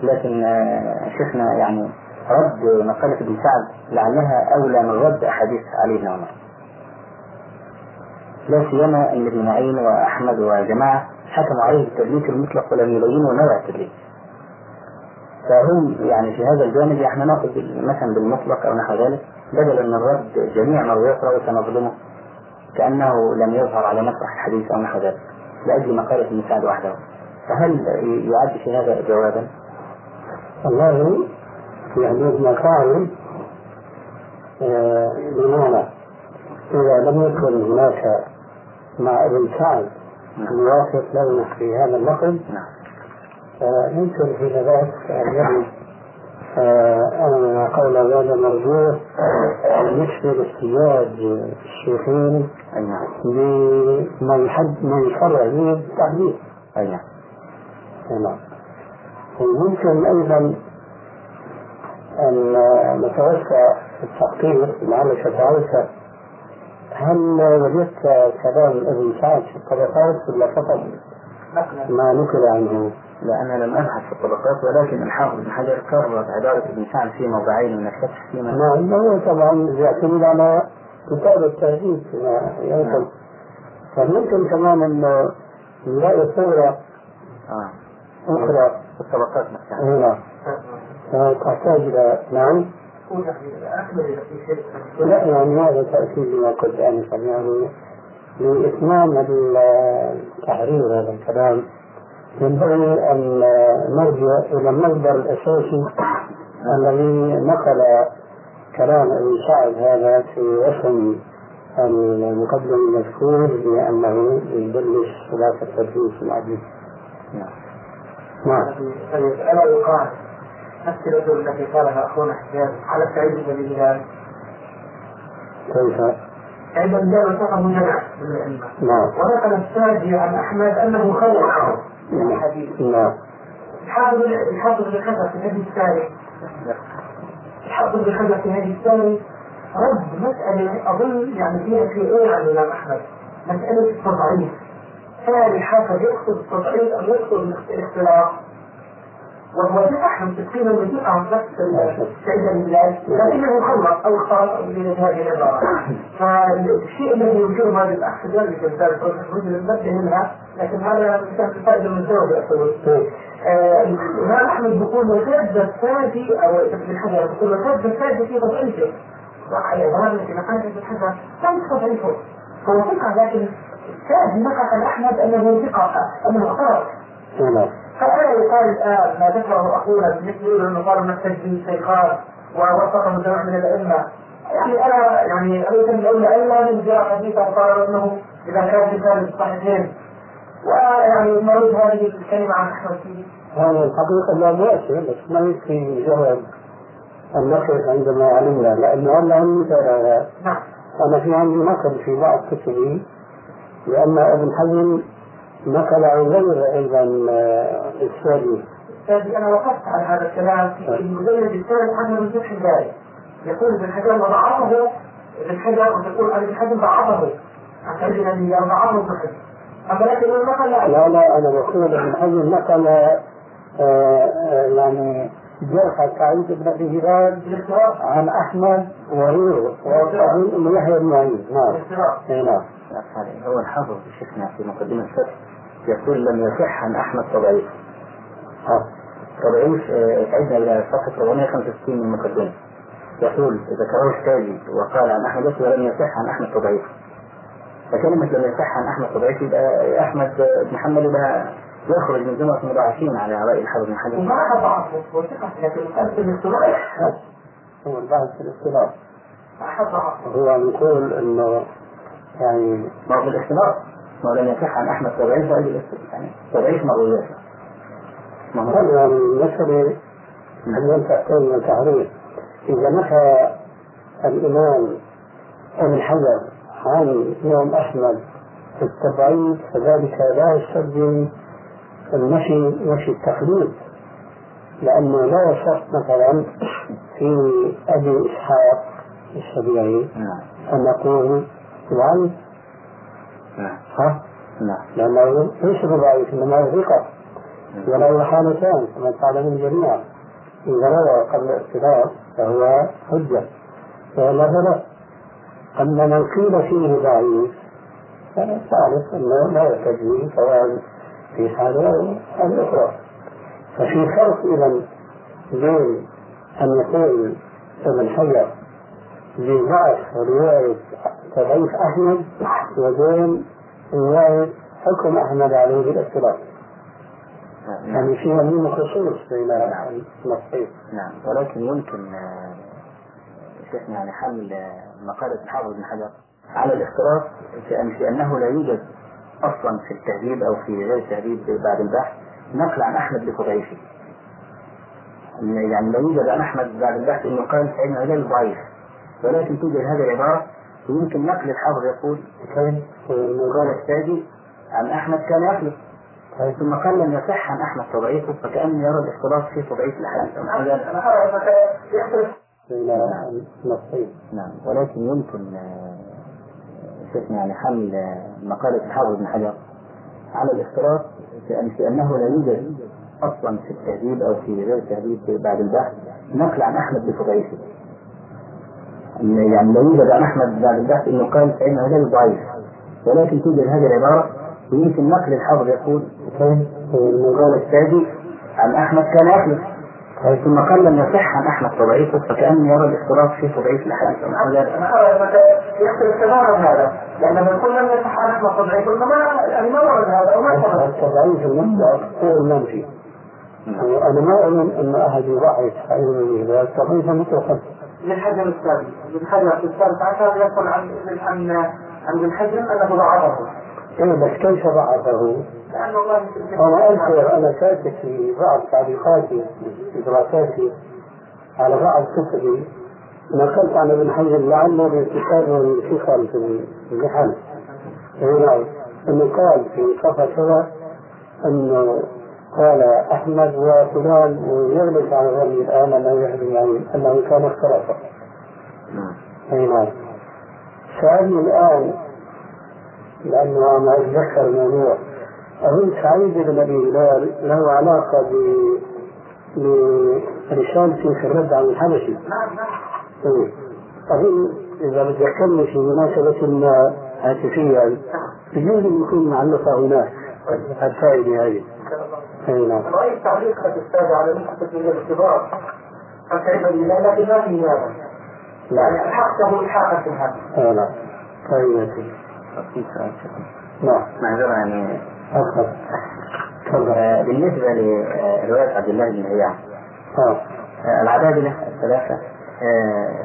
لكن آه، شيخنا يعني رد مقالة ابن سعد لعلها أولى من رد أحاديث علي بن عمر. لا سيما أن ابن معين وأحمد وجماعة حكموا عليه بالتدليس المطلق ولم يبينوا نوع التدليس. فهم يعني في هذا الجانب إحنا نأخذ مثلا بالمطلق أو نحو ذلك بدلا من رد جميع مرويات راوي سنظلمه كأنه لم يظهر على مسرح الحديث أو نحو ذلك. لأجل مقالة ابن سعد وحده. فهل يعد في هذا جوابا؟ والله يعني ابن سعد آه، بمعنى إذا لم يكن هناك مع ابن سعد موافق له في هذا اللقب نعم. فيمكن في ذلك أن أن قول هذا مرجوح أن يشمل احتجاج الشيخين أي نعم. بما يحد ما يشرع به التحديث. أي نعم. نعم. وممكن أيضا أن نتوسع في التحقيق لعلك تعرف هل وجدت كلام ابن سعد في الطبقات ولا فقط؟ ما نقل عنه؟ أنا لم ابحث في الطبقات ولكن الحافظ بن حجر كرر عبارة ابن سعد في موضعين من الفتح فيما نعم هو طبعا يعتمد على كتاب التهذيب كما يمكن فممكن كمان انه نلاقي صورة آه. أخرى. في الطبقات نفسها. هنا تحتاج إلى نعم. لا يعني هذا تأكيد لما قلت آنفا يعني لإتمام التحرير هذا الكلام. ينبغي أن نرجع إلى المصدر الأساسي الذي نقل كلام ابن سعد هذا في وسم المقدم المذكور بأنه يدلس خلاف التدليس العدل. نعم نعم. طيب ألا يقال نفس الأجر التي قالها أخونا حجاج على سعيد بن كيف؟ سعيد بن هلال وثقه جمع من الأئمة نعم. ونقل الساجي عن أحمد أنه عنه من الحديث. نعم. بن حجر في الهدي الثاني. حجر في الهدي الثاني. رد مسألة أظن يعني فيها شيئين عن الإمام أحمد. مسألة التضعيف. هل الحافظ يقصد التضعيف أم يقصد الاختلاف؟ وهو من تسكين الوثيقة عن نفس السيدة الهلال لكنه خلط أو اختار من هذه العبارة فالشيء الذي ينكره هذا الأخ ذلك الثالث رجل نبه منها لكن هذا كان فائدة من زوج يقول الإمام أحمد بيقول وكاد الثاني أو ابن حجر بيقول وكاد الثاني في تضعيفه وعلى ظاهر في مقام ابن حجر لم تضعيفه هو ثقة لكن الثاني نقل عن أحمد أنه ثقة أنه اختار نعم. فأنا يقال الآن ما ذكره أخونا بالنسبة له أنه قال المستجدي شيخان ووثقه جماعة من الأئمة. يعني أنا يعني أن أقول إلا من جاء حديثا قال أنه إذا كان في كان الصحيحين ويعني نرد هذه الكلمة عن فيه هذا الحقيقة لا مؤثر بس ما يكفي مجرد النقل عندما علمنا لأنه هلا هم نعم. أنا في عندي نقل في بعض كتبي لأن ابن حزم نقل عن غير أيضا آه، السادي هذه أنا وقفت على هذا الكلام في المجلد الثالث عنه من فتح الباري يقول ابن حجر وضعفه ابن حجر يقول ابن حجر ضعفه عن ابي ضعفه اما لكن النقل لا. لا لا أنا بقول ابن حجر نقل آه، آه، يعني جرح سعيد بن أبي هلال عن أحمد وغيره. وأظن أنه يحيى بن معين. نعم. أي نعم. هو الحافظ شيخنا في مقدمة الفتح. يقول لم يصح عن أحمد تضعيف. آه. تضعيف آه، عدنا إلى صفحة 465 من المقدمة يقول ذكره الشاذي وقال عن أحمد بس ولم يصح عن أحمد تضعيف. فكلمة لم يصح عن أحمد تضعيف يبقى أحمد بن محمد يبقى يخرج من زمرة المضاعفين على رأي الحافظ بن حجر أحد ضعفه وثقة لكن في الاختراق هو البحث في ما ضعفه هو نقول أنه يعني ما هو في الاختلاط ما هو لم يصح عن أحمد تضعيف الاختلاط يعني تضعيف مرويات ما هو المسألة اليوم تحتاج إلى تحرير. إذا نفى الإمام ابن حجر عن إمام أحمد في التضعيف فذلك لا يستلزم النفي نفي التقليد لأنه لا يصح مثلا في أبي إسحاق السبيعي نعم. أن نقول ضعيف نعم. ها؟ نعم. لأنه ليس بضعيف إنما هو ثقة. وله حالتان كما تعلمون جميعا إذا روى قبل الاختلاف فهو حجة. وإلا فلا. أما من قيل فيه ضعيف فنعرف أنه لا به سواء في حالة أو الأخرى ففي فرق إذا بين أن يقول ابن حجر بضعف رواية تضعيف أحمد وبين رواية حكم أحمد عليه بالاختلاف نعم يعني فيها من خصوص بين نعم ولكن يمكن آه، شيخنا يعني حمل مقالة الحافظ بن حجر على الاختلاط في أن في أنه لا يوجد أصلا في التهذيب أو في غير التهذيب بعد البحث نقل عن أحمد بتضعيفه يعني لا يوجد عن أحمد بعد البحث أنه قال فإن هذا ضعيف. ولكن توجد هذه العبارة ويمكن نقل الحافظ يقول كيف؟ قال الساجي عن أحمد كان يخلف ثم قال لم يصح عن أحمد تضعيفه فكأنه يرى الاختلاط في تضعيف الأحاديث بين النصين نعم. ولكن يمكن آه، شيخنا يعني حمل آه، مقالة الحافظ بن حجر على الاختلاط أنه لا يوجد أصلا في التهذيب أو في غير التهذيب بعد البحث نقل عن أحمد بتضعيفه يعني لا يوجد عن أحمد بعد البحث أنه قال فإن هذا ضعيف. ولكن توجد هذه العبارة ويمكن نقل الحافظ يقول كيف؟ قال الساجي عن أحمد كان يخلف ثم قال لم يصح عن أحمد تضعيفه فكأنه يرى الاختلاط في تضعيف أنا أرى أنك يختلف تماما هذا لأن من كل لم يصح عن أحمد تضعيف قلنا ما يعني ما ورد هذا وما ثبت التضعيف المبدأ هو المنفي يعني أنا ما أؤمن أن أحد يضعف سعيد بن هلال تضعيفا مطلقا للحجر الثاني للحجر في الثالث عشر يقول عن عن عن ابن حجر أنه ضعفه إيه بس كيف ضعفه؟ لأن الله أنا أذكر أنا كاتب في بعض تعليقاتي في دراساتي على بعض كتبي. نقلت عن ابن حجر لعله بانتسابه للثقل في المحل نعم إنه قال في صفحة كذا أنه قال أحمد وفلان ويغلق على ظني الآن أنه يحزن يعني أنه كان اختلافا أي نعم. سألني الآن لأنه أنا اتذكر الموضوع أظن سعيد بن أبي هلال له علاقة ب برسالته في الرد عن الحبشي. نعم نعم إيه. أظن إذا بتذكرني في مناسبة ما هاتفية يجوز أن يكون معلقة هناك الفائدة هذه. أي نعم. رأيت تعليق الأستاذ على نقطة الاختبار فكيف لله لكن ما في هذا يعني ألحقته إلحاقا في هذا أي نعم. طيب نعم. معذرة يعني أفضل. تفضل. آه، بالنسبة لرواية عبد الله بن هيعة آه. آه، العبادلة الثلاثة آه،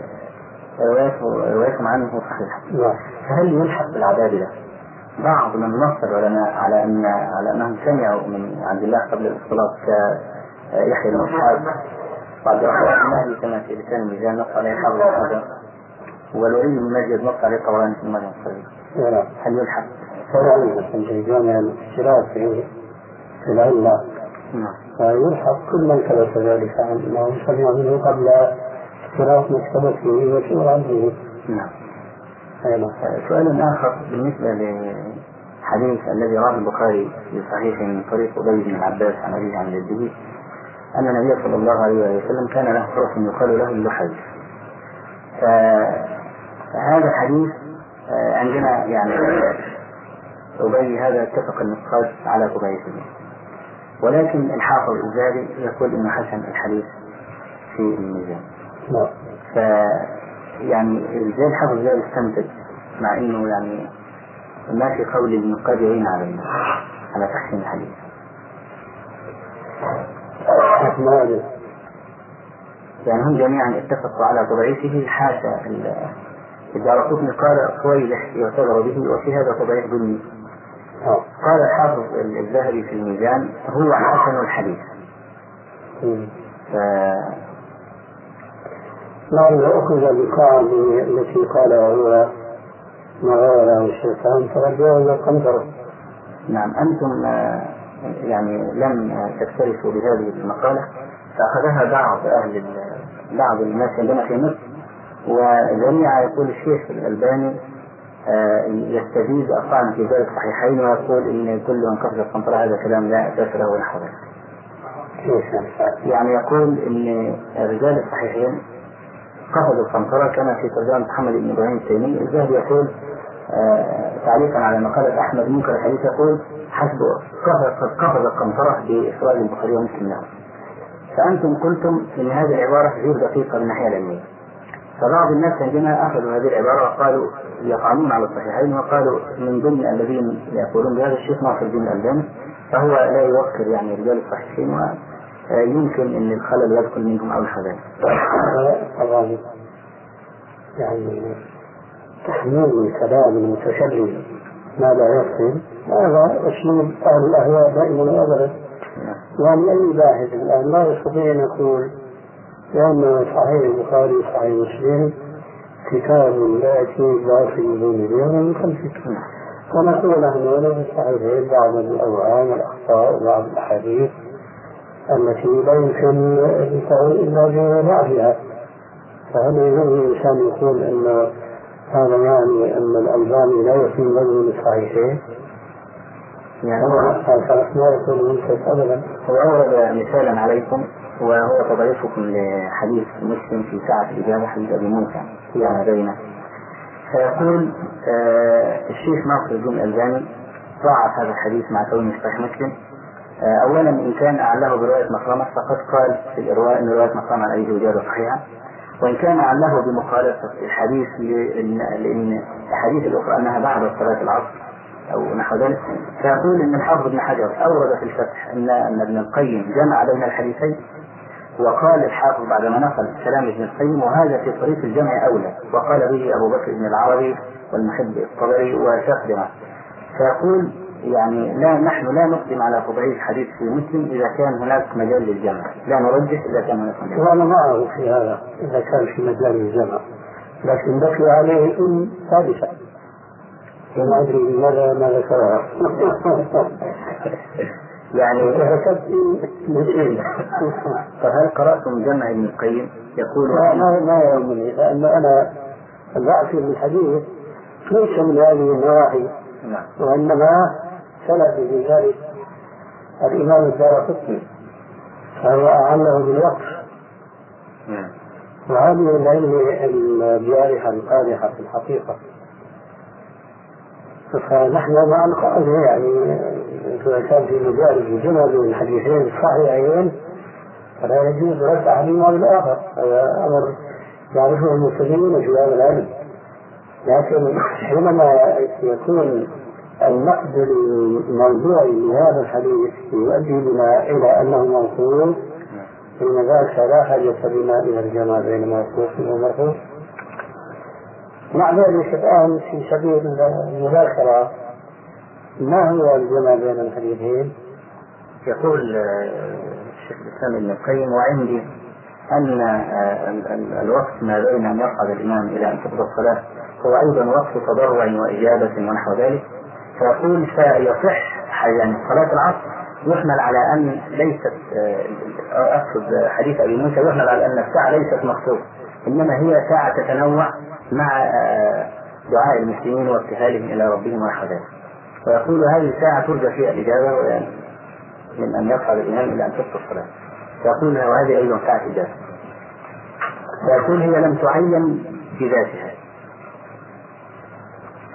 روايته روايتهم عنه صحيحة نعم. فهل يلحق بالعبادلة بعض من نص العلماء على أن على أنهم سمعوا من عبد الله قبل الاختلاط كيحيى بن اسحاق بعض اخوات المهدي كما في لسان الميزان نص عليه حافظ بن حجر والوليد بن مجد نص عليه طبراني في المجمع الصغير. هل يلحق. فلا مثلا في جامع الاشتراك في في العلة. نعم. فيلحق كل من ثبت ذلك عنه سمع منه قبل اشتراك مكتبته وشغل عنه نعم. أيضا. سؤال آخر بالنسبة لحديث الذي رواه البخاري في صحيح من طريق أبي بن العباس عن أبيه عن جده أن النبي صلى الله عليه وسلم كان له فرس يقال له اللحي فهذا الحديث عندنا يعني أبي هذا اتفق النقاد على ضعيفه ولكن الحافظ الزاري يقول إنه حسن الحديث في الميزان. نعم. ف يعني إزاي الحافظ الزاري استنتج مع إنه يعني ما في قول النقاد يعين علينا على تحسين الحديث. يعني هم جميعا اتفقوا على تضعيفه حاشا ال- الدارقطني قال صويلح يعتبر به وفي هذا تضعيف ظلمي نعم قال الحافظ الذهبي في الميزان هو حسن الحديث. ف... نعم وأخذ بالقاعدة التي قالها هو مغارة والشيطان فقد جاوز القنطرة. نعم أنتم آه، يعني لم تكترثوا بهذه المقالة فأخذها بعض أهل بعض الناس عندنا في مصر. وجميع يقول الشيخ الألباني آه، يستجيز الطعن في ذلك صحيحين ويقول إن كل من كفر القنطرة هذا كلام لا أساس له ولا حضر يعني؟ يقول إن رجال الصحيحين قصدوا القنطرة كما في ترجمة محمد بن إبراهيم التيمي. الذهبي يقول آه، تعليقا على مقالة أحمد منكر الحديث يقول حسب قد قصد القنطرة بإخراج البخاري ومسلم. له فأنتم قلتم إن هذه العبارة غير دقيقة من الناحية العلمية. فبعض الناس عندما أخذوا هذه العبارة وقالوا يطعنون على الصحيحين وقالوا من ضمن الذين يقولون بهذا الشيخ ناصر الدين الألباني فهو لا يوكر يعني رجال الصحيحين ويمكن أن الخلل يدخل منهم أو طبعا يعني تحميل كلام المتكلم ما لا يصل. هذا اسلوب أهل الأهواء دائما وابدا. يعني اي باحث الآن لا يستطيع أن يقول لأن صحيح البخاري وصحيح مسلم كتاب لا ياتي ضعف بدون اليوم من خلفك ونقول نحن له في الصحيحين بعض الأوهام والأخطاء وبعض الأحاديث التي لا يمكن الفعل إلا بضعفها فهل يجوز الانسان يقول أن هذا يعني أن الالباني لا يقيم رجل الصحيحين؟ يعني هو ما يكون منكر ابدا هو أورد مثالا عليكم وهو تضعيفكم لحديث مسلم في ساعة الإجابة حديث أبي موسى. فيما بينه. فيقول آه الشيخ ناصر الدين الألباني ضاعف هذا الحديث مع كونه صحيح مسلم. آه أولا إن كان أعله برواية مخرمة فقد قال في الإرواء أن رواية مخرمة على أي وجاده صحيحة. وإن كان أعله بمخالفة الحديث لأن, الحديث الأخرى أنها بعد صلاة العصر أو نحو ذلك. فيقول أن الحافظ ابن حجر أورد في الفتح أن ابن القيم جمع بين الحديثين وقال الحافظ بعدما نقل كلام ابن القيم وهذا في طريق الجمع أولى. وقال به أبو بكر بن العربي والمحب الطبري وشيخ دماغ فيقول يعني لا نحن لا نقدم على تضعيف حديث في مسلم إذا كان هناك مجال للجمع. لا نرجح إذا كان هناك مجال. وأنا معه في هذا إذا كان في مجال الجمع لكن بقي عليه إن ثابته وما أدري لماذا ما ذكرها يعني فكتبت مسلم فهل قرأتم جمع ابن القيم؟ يقول لا ما ما يهمني. لأن أنا ضعفي بالحديث ليس من هذه النواحي نعم. وإنما سلف في ذلك الإمام الدارقطني فهو أعله بالوقف. نعم. وهذه العلم الجارحة القادحة في الحقيقة. فنحن مع القاعده يعني اذا كان في مجال جمل من الحديثين الصحيحين فلا يجوز رد احدهما بالاخر هذا أمر يعرفه المسلمون في هذا العلم. لكن حينما يكون النقد الموضوعي لهذا الحديث يؤدي بنا إلى أنه موصول حين ذاك لا حاجة بنا إلى الجمع بين موقوف ومرفوع مع ذلك الآن في سبيل المذاكرة. ما هو الجمع بين الحديثين؟ يقول آه، الشيخ الإسلام ابن القيم وعندي أن آه، ال- ال- الوقت ما بين أن يصعد الإمام إلى أن تقضى الصلاة هو أيضا وقت تضرع وإجابة ونحو ذلك. فيقول فيصح يعني صلاة العصر يحمل على أن ليست آه، أقصد حديث أبي موسى يحمل على أن الساعة ليست مخصوصة. إنما هي ساعة تتنوع مع آه، دعاء المسلمين وابتهالهم إلى ربهم ذلك ويقول هذه الساعة ترجى فيها الإجابة من أن يصعد الإمام إلى أن تبقى الصلاة. يقول وهذه أيضا ساعة إجابة. ويقول هي لم تعين في ذاتها.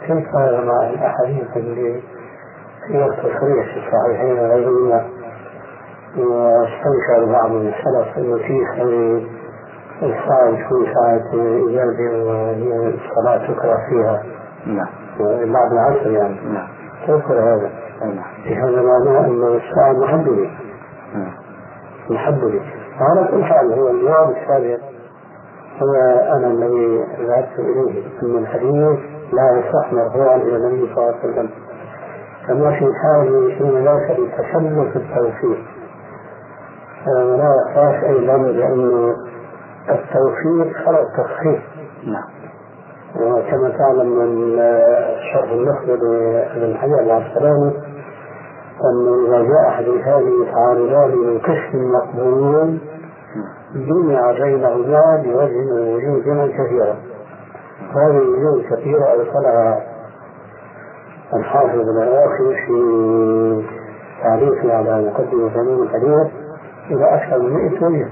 كيف مع الأحاديث اللي هي التصريح في الصحيحين وغيرهما واستنكر بعض السلف إنه في الساعة تكون ساعة إجابة وهي الصلاة تقرأ فيها. نعم. بعد العصر يعني. نعم. كيف هذا؟ نعم. هذا معناه أن الساعة محببة نعم. محببة وعلى كل حال هو الجواب السابق هو أنا الذي ذهبت إليه أن الحديث لا يصح مرفوعا إلى النبي صلى الله عليه وسلم. كما في حال حين ذاك التسلط التوفيق. ولا يحتاج أيضا لأن التوفيق فرع تصحيح نعم. وكما تعلم من شرح النخبة لابن حجر العسقلاني أنه إذا جاء حديثان يتعارضان من قسم مقبول جمع بينهما بوجه من وجوه كثيرة هذه الوجوه الكثيرة أرسلها الحافظ العراقي في تعريفه على مقدمة تميم الحديث إلى أكثر من 100 وجه.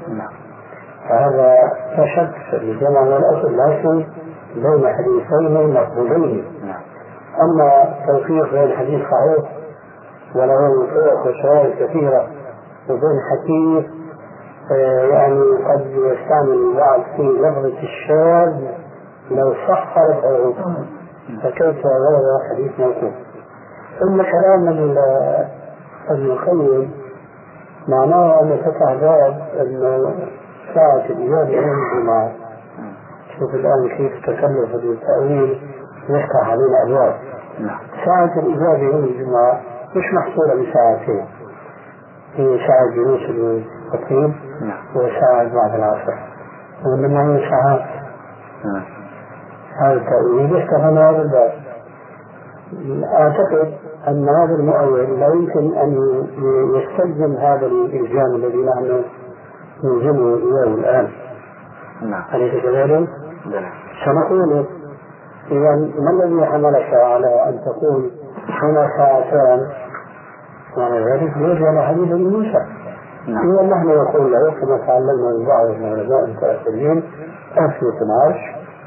فهذا لا شك في الجمع والأصل لكن بين حديثين مقبولين. أما توفيق بين حديث صحيح وله طرق وشواهد كثيرة وبين حديث يعني قد يستعمل البعض في لفظة الشاذ لو صح رفعه. فكيف غير حديث موقوف؟ ثم كلام ابن القيم معناه أن فتح باب أن ساعة الإجابة يوم الجمعة. شوف الآن كيف تكلف بالتأويل يفتح علينا أبواب. نعم. ساعة الإجابة يوم الجمعة مش محصورة بساعتين. هي ساعة جلوس الخطيب نعم. وساعة بعد العصر. وإنما هي ساعات. نعم. هذا التأويل يستخدم هذا الباب. أعتقد أن هذا المؤول لا يمكن أن يستلزم هذا الإلزام الذي نحن نلزمه إياه الآن. نعم. أليس كذلك؟ نعم. سنقول إذا ما الذي حملك على أن تقول هنا ساعتان؟ معنى ذلك يرجع حديث ابن موسى. نعم. إذا نحن نقول له كما تعلمنا من بعض العلماء المتأخرين أثبت العرش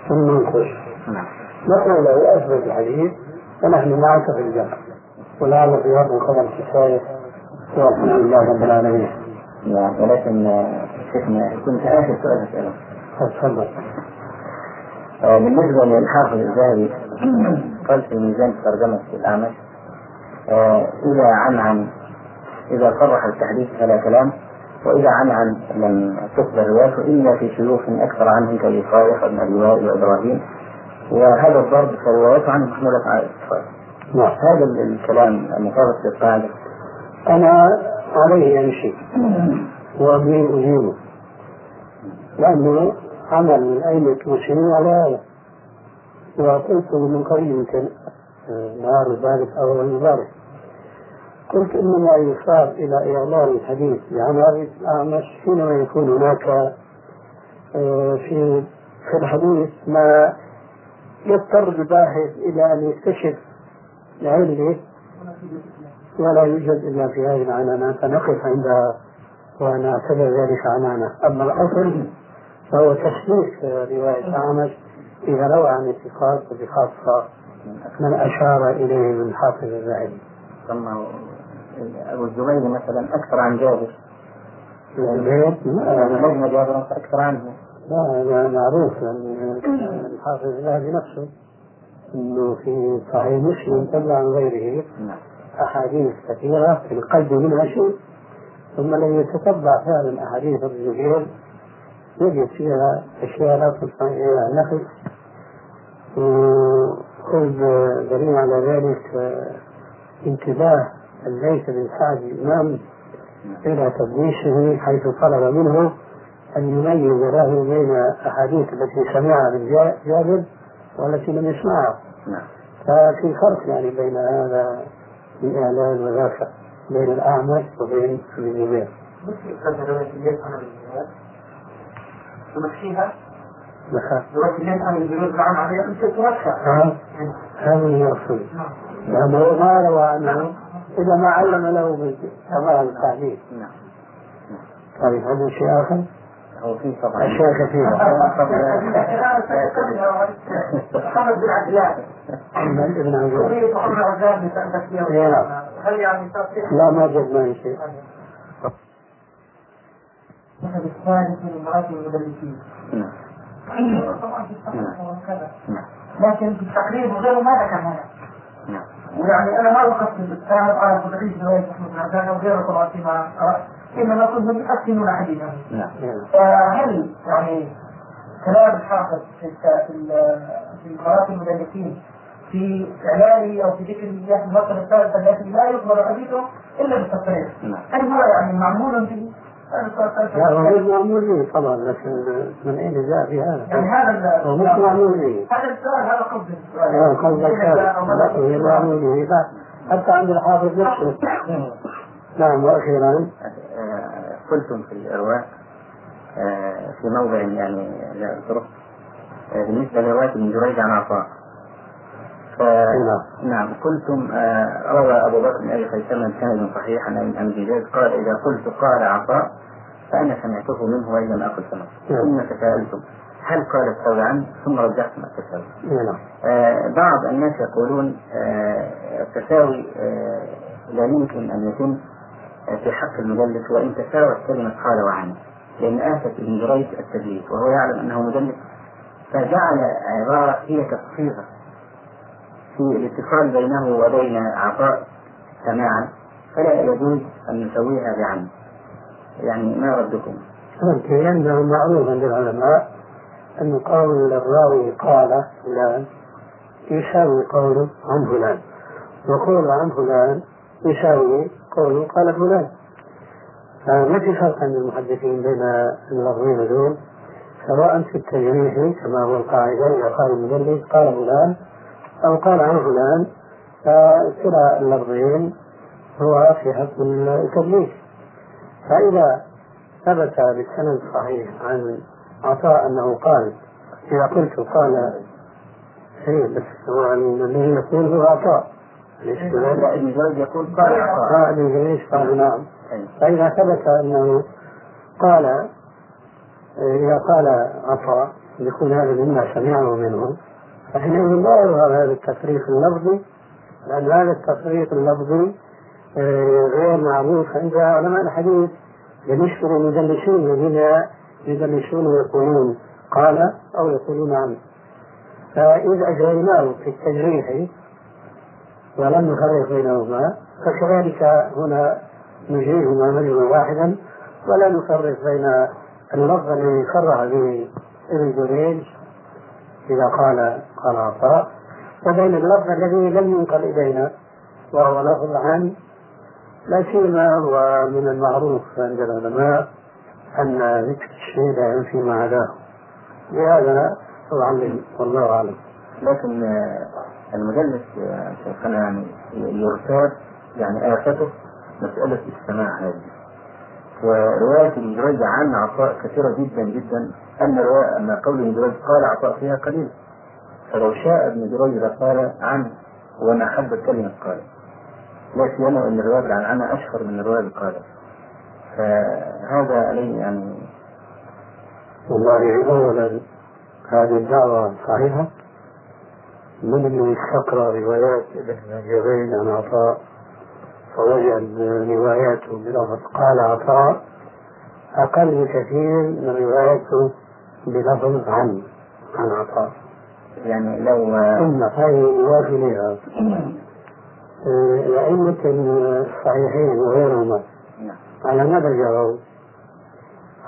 ثم انقش. نعم. نقول له أثبت الحديث ونحن معك في الجنة ولعل في هذا الخبر كفاية والحمد لله رب العالمين. نعم ولكن شيخنا كنت آخر سؤال أسأله. تفضل. آه، بالنسبة للحافظ الذهبي قال في ميزان ترجمة الأعمش آه، إذا عنعن إذا صرح التحديث فلا كلام وإذا عنعن لم تقبل روايته إلا في شيوخ أكثر عنه كالإصالح وابن أبي وائل وإبراهيم. وهذا الضرب فروايته عنه محمولة على الاتصال نعم. هذا الكلام المطابق للقاعدة أنا عليه يمشي وأبني أجيبه. لأنه عمل أئمة المسلمين على هذا. وقلت من قريب يمكن آه، نهار ذلك أو ذلك قلت إنما يصاب إلى إعلان الحديث هذه الأعمش حينما يكون هناك آه، في في الحديث ما يضطر الباحث إلى أن يكتشف العلة ولا يوجد إلا في هذه العنانة فنقف عندها ونعتبر ذلك عنانة أما الأصل فهو تشريف رواية أعمش إذا روى عن اتخاذ بخاصة من أشار إليه من حافظ الذهبي ثم أبو الزبير مثلا أكثر عن جابر. لجنة جابر أكثر عنه. لا معروف يعني الحافظ الذهبي نفسه. إنه في صحيح مسلم تبع عن غيره. نعم. أحاديث كثيرة في القلب منها شيء ثم لم يتتبع فعلا أحاديث ابن زبير يجد فيها أشياء لا تستطيع إلى النفس وخذ دليل على ذلك انتباه الليث بن سعد الإمام إلى تدليسه حيث طلب منه أن يميز له بين أحاديث التي سمعها من جا- جابر والتي لم يسمعها. نعم. ففي فرق يعني بين هذا الإعلان وذاك بين الأعمش وبين ابن الجهاد تمشيها هذا هي الصدق لأنه ما روى عنه إذا ما علم له التعليم نعم طيب هذا شيء آخر؟ هو في طبعا أشياء كثيرة محمد بن عجلان محمد بن نعم. هل يعني لا ما جبنا شيء السند الثالث من امرأة المدلسين نعم طبعا في الصحيح وكذا نعم لكن في التقريب وغيره ما ذكر هذا نعم ويعني أنا ما وقفت الاتهام على تدريس رواية محمد بن عجلان أو غيره طبعا فيما أردت. انما كنت يحسنون حديثا نعم. فهل يعني كلام الحافظ في في ال- في قراءة المدلسين في إعلانه أو في ذكر الإياه في المرتبة الثالثة التي لا يقبل حديثه إلا بالتصريح؟ نعم. هل هو يعني معمول به؟ هذا السؤال الثالث. لا هو غير معمول به طبعا لكن من أين جاء في هذا؟ يعني هذا هو مش معمول به. هذا السؤال هذا قصد السؤال. هذا لا غير معمول به. لا حتى عند الحافظ نفسه. نعم وأخيرا. آه، قلتم في الإرواء آه، في موضع يعني لا أذكره آه، بالنسبة لرواية ابن جريج عن عطاء. نعم. نعم قلتم روى أبو بكر بن أبي خيثمة بسند صحيح عن أبي جديد قال إذا قلت قال عطاء فأنا سمعته منه وإن لم أقل سمعت نعم. ثم تساءلتم هل قال الثوري عنه؟ ثم رجعت ما التساوي نعم. آه، بعض الناس يقولون التساوي آه، لا يمكن أن يتم في حق المدلس وإن تساوت كلمة قال وعن لأن آفة ابن جريج التدليس وهو يعلم أنه مدلس. فجعل عبارة هي كالصيغة في الاتصال بينه وبين عطاء سماعا. فلا يجوز أن نسويها بعن يعني ما ردكم؟ ممكن لأنه معروف عند العلماء أن قول الراوي قال فلان يساوي قوله عن فلان. وقوله عن فلان يساوي قوله قال فلان فما في فرق عند المحدثين بين اللفظين دول سواء في التجريح كما هو القاعدة إذا قال المدلس قال فلان أو قال عن فلان فكلا اللفظين هو في حكم التدليس فإذا ثبت بالسند الصحيح عن عطاء أنه قال إذا قلت قال إيه بس هو الذي يقول هو عطاء؟ ابن يقول قال عطاء آه ابن جريج قال؟ نعم. أي. فإذا ثبت أنه قال إذا قال عطاء يكون هذا مما سمعه منه فحينئذ لا يظهر هذا التفريق اللفظي لأن هذا التفريق اللفظي آه، غير معروف عند علماء الحديث. بالنسبة للمدلسين الذين يدلسون ويقولون قال أو يقولون عنه. فإذا أجريناه في التجريح ولم نفرق بينهما فكذلك هنا نجريهما مجرا واحدا ولا نفرق بين اللفظ الذي صرح به ابن جريج إذا قال قال عطاء وبين اللفظ الذي لم ينقل إلينا وهو لفظ عن لا سيما هو من المعروف عند العلماء أن ذكر الشيء لا ينفي ما عداه لهذا أعلم والله أعلم. لكن المدلس آه، شيخنا يعني يرتاب يعني آفته مسألة السماع هذه. ورواية ابن جريج عن عطاء كثيرة جدا جدا. أن رواية أن قول ابن جريج قال عطاء فيها قليل. فلو شاء ابن جريج لقال عن وأنا أحب كلمة قال. لا سيما أن الرواية عن أنا أشهر من الرواية قال فهذا عليه يعني والله أولا هذه الدعوة صحيحة. من اللي يستقرأ روايات ابن جريج عن عطاء فوجد رواياته بلفظ قال عطاء أقل بكثير من رواياته بلفظ عن عن عطاء. يعني لو ثم هذه يوافي لها. الأئمة الصحيحين وغيرهما نعم. على ماذا جروا؟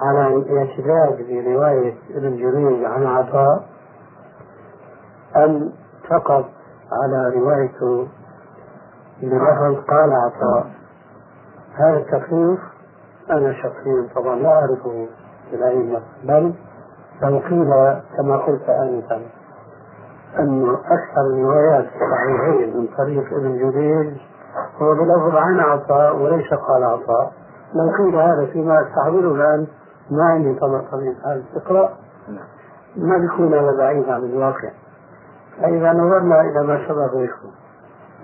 على الاعتداد برواية ابن جريج عن عطاء أم فقط على روايته بلفظ قال عطاء هذا التخفيف أنا شخصيا طبعا لا أعرفه في الأئمة بل لو قيل كما قلت آنفا أن أكثر الروايات الصحيحين من طريق ابن جريج هو بلفظ عن عطاء وليس قال عطاء لو قيل هذا فيما استحضره الآن ما عندي طبعا طبيعة هذا الاستقراء ما بيكون هذا بعيد عن الواقع. فإذا نظرنا إلى ما سبق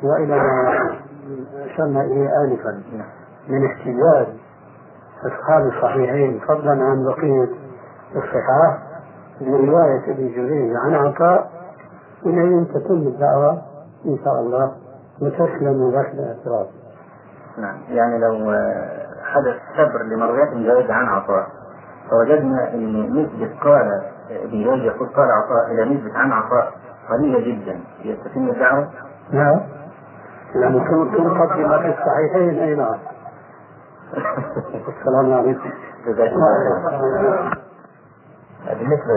وإلى ما أشرنا إليه آنفا من احتجاج أصحاب الصحيحين فضلا عن بقية الصحاح برواية ابن جريج عن عطاء إلى تتم الدعوة إن شاء الله وتسلم غسل الاعتراف. نعم يعني لو حدث صبر لمرويات جريج عن عطاء فوجدنا إن نسبة قال ابن جريج يقول قال عطاء إلى نسبة عن عطاء قليلة جدا. يستتم الدعوة؟ نعم. يعني تنقض بما في الصحيحين أي نعم. السلام عليكم. بالنسبة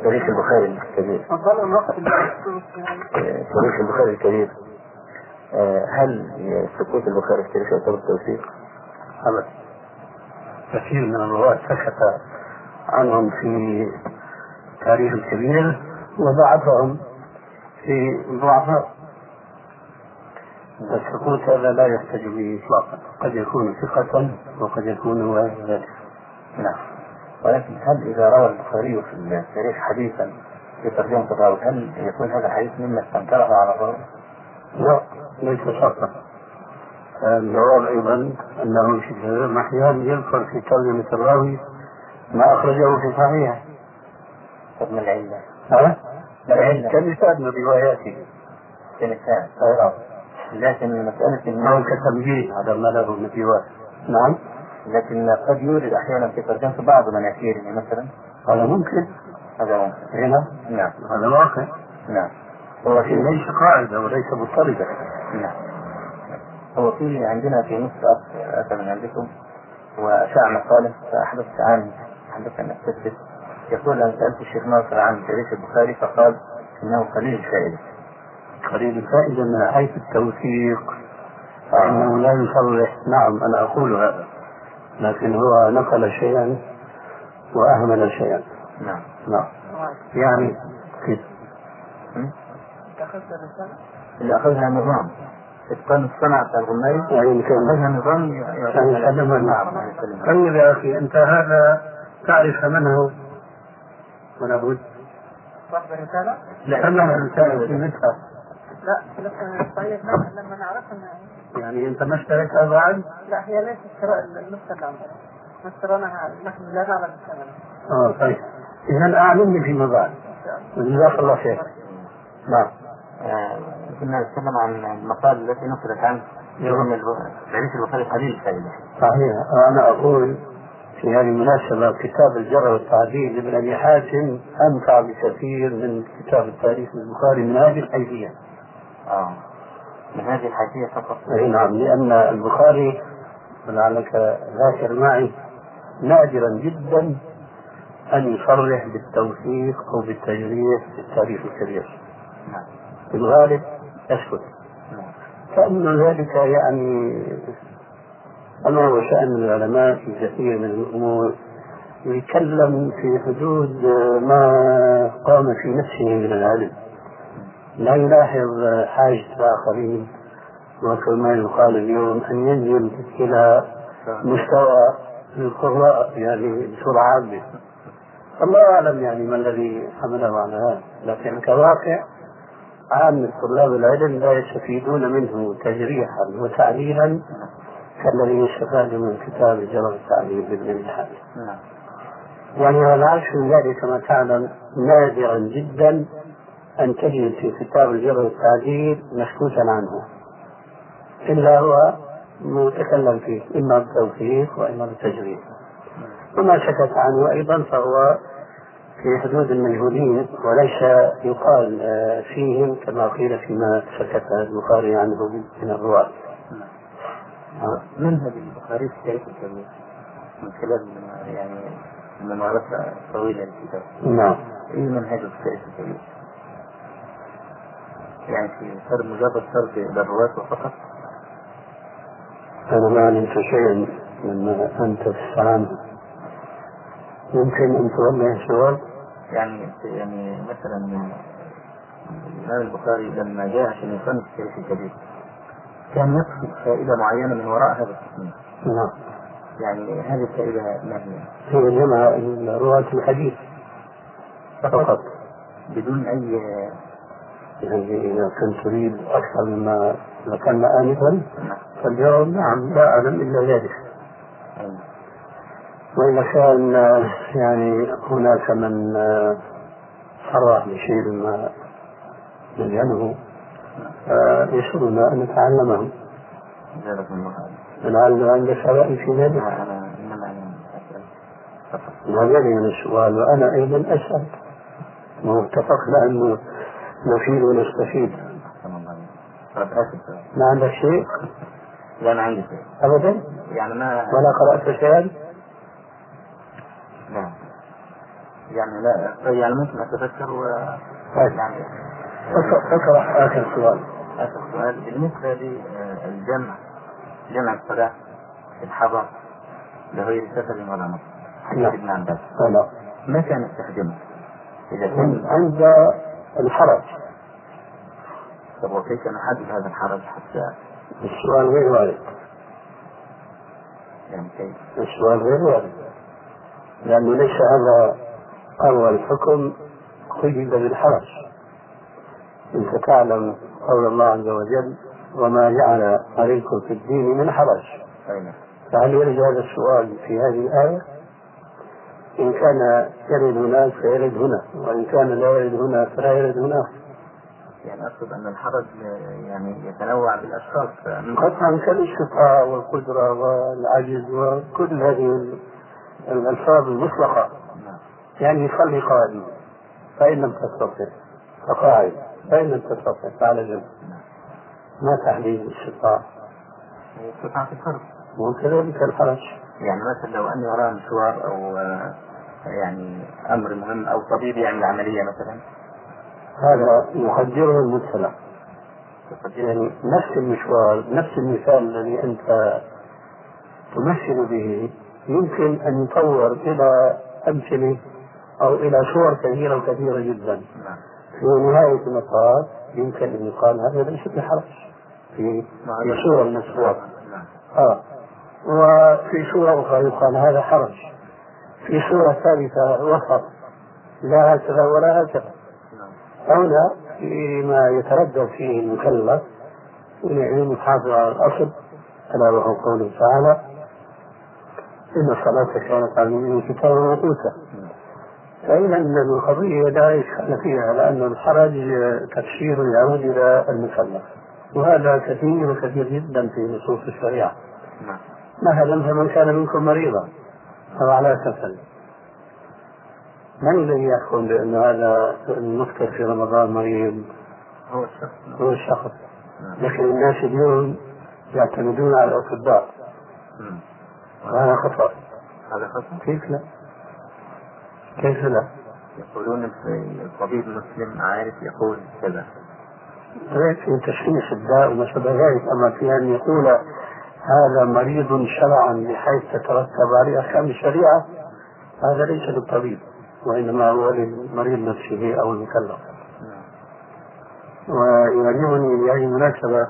لتاريخ البخاري الكبير. تاريخ البخاري الكبير. هل سقوط البخاري في تاريخ يعتبر توثيق؟ أبدا. كثير من الرواة سكت عنهم في تاريخ الكبير وضعفهم في ضعفاء السكوت هذا لا يحتج به اطلاقا قد يكون ثقة وقد يكون غير ذلك نعم ولكن هل إذا روى البخاري في التاريخ حديثا في ترجمة الراوي هل يكون هذا الحديث مما استنكره على الراوي؟ لا ليس شرطا الجواب أيضا أنه في أحيانا يذكر في ترجمة الراوي ما أخرجه في صحيحه طب ما العلة؟ ها؟ العلة؟ كمثال من رواياته كمثال. لكن مسألة أو كتنبيه على ما له من رواية نعم. لكن قد يورد أحيانا في ترجمة بعض مناكيره مثلا. هذا ممكن. هذا ممكن. هنا؟ نعم. هذا واقع. نعم. هو في ليس قاعدة وليس مضطردة نعم. هو في عندنا في مصر أتى من عندكم. وشاع مقالة فأحدثت عن حدث أن أستفسر يقول أن سألت الشيخ ناصر عن تاريخ البخاري فقال إنه قليل الفائدة. قليل الفائدة من حيث التوثيق فإنه لا يصرح. نعم أنا أقول هذا لكن هو نقل شيئا وأهمل شيئا. نعم. نعم. يعني كيف؟ اللي أخذها نظام. إتقان الصنعة بتاع الغماري يعني أخذها نظام يعني نعم يسلمها. طيب يا أخي أنت هذا تعرف من هو ولا بد. صاحب الرسالة؟ لا أنا الإنسان في مثل لا طيب ما- لما نعرف ان يعني أنت ما اشتريتها بعد؟ لا هي ليست شراء النسخة اللي عندنا نشترونها نحن لا نعلم الثمن آه طيب. إذا أعلمني فيما بعد. جزاك الله خير. نعم. آه، كنا نتكلم عن المقال التي نقلت عنه يوم تاريخ البخاري قليل صحيح. أنا أقول في هذه المناسبة كتاب الجر والتعديل لابن أبي حاتم أنفع بكثير من كتاب التاريخ البخاري من هذه الحيثية. آه. من هذه الحيثية فقط. أي نعم لأن البخاري لعلك ذاكر معي نادرا جدا أن يصرح بالتوثيق أو بالتجريح في التاريخ الكبير. نعم. في الغالب يسكت نعم. كأن ذلك يعني أما هو شأن العلماء في كثير من الأمور يتكلم في حدود ما قام في نفسه من العلم. لا يلاحظ حاجة الآخرين وكما يقال اليوم أن ينزل إلى مستوى القراء يعني بسرعة عامة. الله أعلم يعني ما الذي حمله على هذا. لكن كواقع عامة طلاب العلم لا يستفيدون منه تجريحا وتعليلا كالذي يستفاد من كتاب جرى التعليل لابن الحاج نعم. يعني والعكس من ذلك كما تعلم نادرا جدا أن تجد في كتاب الجبر التعديل مسكوتا عنه. إلا هو متكلم فيه إما بالتوثيق وإما بالتجريد وما سكت عنه أيضا فهو في حدود المجهولين وليس يقال آه، فيهم كما قيل فيما سكت البخاري عنه من الرواة. منهج البخاري في تاريخ الكبير من خلال يعني الممارسة الطويلة للكتاب نعم. إيه منهجه في تاريخ الكبير؟ يعني في فرد مجرد فرد للرواة فقط؟ أنا ما علمت شيئا مما أنت تستعان يمكن أن توجه السؤال يعني يعني مثلا الإمام البخاري لما جاء عشان يصنف التاريخ الكبير كان يقصد فائدة معينة من وراء هذا التصنيف نعم. يعني هذه الفائدة ما هي؟ هي جمع رواة الحديث فقط. بدون أي يعني إذا كنت تريد أكثر مما ذكرنا آنفا فالجواب نعم لا أعلم إلا ذلك. وإذا كان يعني هناك من صرح بشيء ما يجهله. يسرنا أن نتعلمه جزاكم الله خير لعل عندك سؤال في ذلك هذا من السؤال وأنا أيضا أسأل واتفقنا أنه نفيد ونستفيد. ما عندك شيء. لا ما عندي شيء. أبدا؟ يعني ما ولا قرأت شيئا؟ لا. يعني لا يعني ممكن أتذكر و طيب. يعني اقرأ آخر سؤال. آخر سؤال بالنسبة للجمع جمع الصلاة في الحضر لغير سفر ولا نصر حديث. ابن عباس هذا متى نستخدمه؟ إذا عند- كان عند الحرج. طب وكيف نحدد هذا الحرج حتى؟ السؤال غير وارد. يعني كيف؟ السؤال غير وارد. لأنه ليس هذا أول حكم قيد بالحرج. أنت تعلم قول الله عز وجل وما جعل عليكم في الدين من حرج؟ فهل يرد هذا السؤال في هذه الآية؟ إن كان يرد هناك فيرد هنا وإن كان لا يرد هنا فلا يرد هناك يعني أقصد أن الحرج يعني يتنوع بالأشخاص فمن قطعا كالاستطاعة والقدرة والعجز وكل هذه الألفاظ المطلقة نعم. يعني يصلي قائما فإن لم تستطع فقاعد فإن تستطع فعلى جنب ما تحديد استطاع في الفرق وكذلك الحرج يعني مثلا لو أني وراء مشوار أو آه، يعني أمر مهم أو طبيب يعمل عملية مثلا. هذا يقدره المبتلى. يعني نفس المشوار نفس المثال الذي أنت تمثل به يمكن أن يطور إلى أمثلة أو إلى صور كثيرة وكثيرة جدا. نعم. في نهاية المطاف يمكن أن يقال هذا ليس بحرج في من الصور نعم آه. وفي صورة أخرى يقال هذا حرج. في صورة ثالثة وسط لا هكذا ولا هكذا. هنا فيما يتردد فيه المكلف يعني المحافظة على الأصل ألا وهو قوله تعالى إن الصلاة كانت على المؤمنين كتابا موقوتا فإذا أن القضية لا إشكال فيها لأن الحرج تفسير يعود إلى المكلف وهذا كثير وكثير جدا في نصوص الشريعة. نعم. مثلا فمن كان منكم مريضا أو على سفر. من الذي يحكم بأن هذا المفطر في رمضان مريض؟ هو الشخص. نعم. هو الشخص. نعم. لكن الناس اليوم يعتمدون على الأطباء. مم. وهذا خطأ. هذا خطأ؟ كيف لا؟ كيف لا؟ يقولون الطبيب المسلم عارف يقول كذا في تشخيص الداء وما شابه ذلك أما في أن يقول هذا مريض شرعا بحيث تترتب عليه أحكام الشريعة هذا ليس للطبيب وإنما هو للمريض نفسه أو المكلف ويعجبني بهذه المناسبة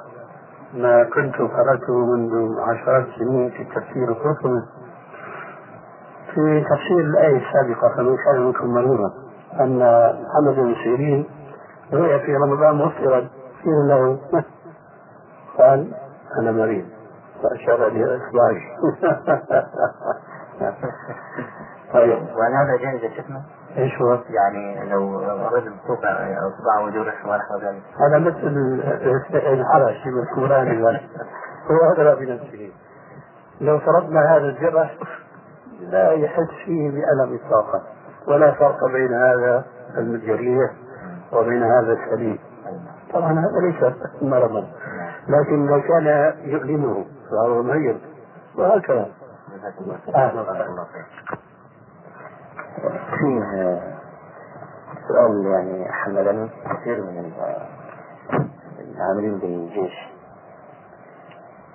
ما كنت قرأته منذ عشرات السنين في تفسير القرطبي في تفسير الآية السابقة فمن كان منكم مريضا أن محمد بن سيرين رؤي في رمضان مفطرا قيل له؟ قال أنا مريض فأشار بإصبعه طيب وهل هذا جائز يا شيخنا؟ إيش هو؟ يعني لو رجل توقع اصبعه وجرح ونحو ذلك هذا مثل الحرج في القرآن هو أدرى بنفسه لو فرضنا هذا الجرح لا يحس فيه بألم إطلاقا ولا فرق بين هذا الجريح وبين هذا السليم طبعا هذا ليس مرضا. لكن لو كان يؤلمه فهو مريض وهكذا. فيه سؤال يعني حملني كثير من ال- العاملين بالجيش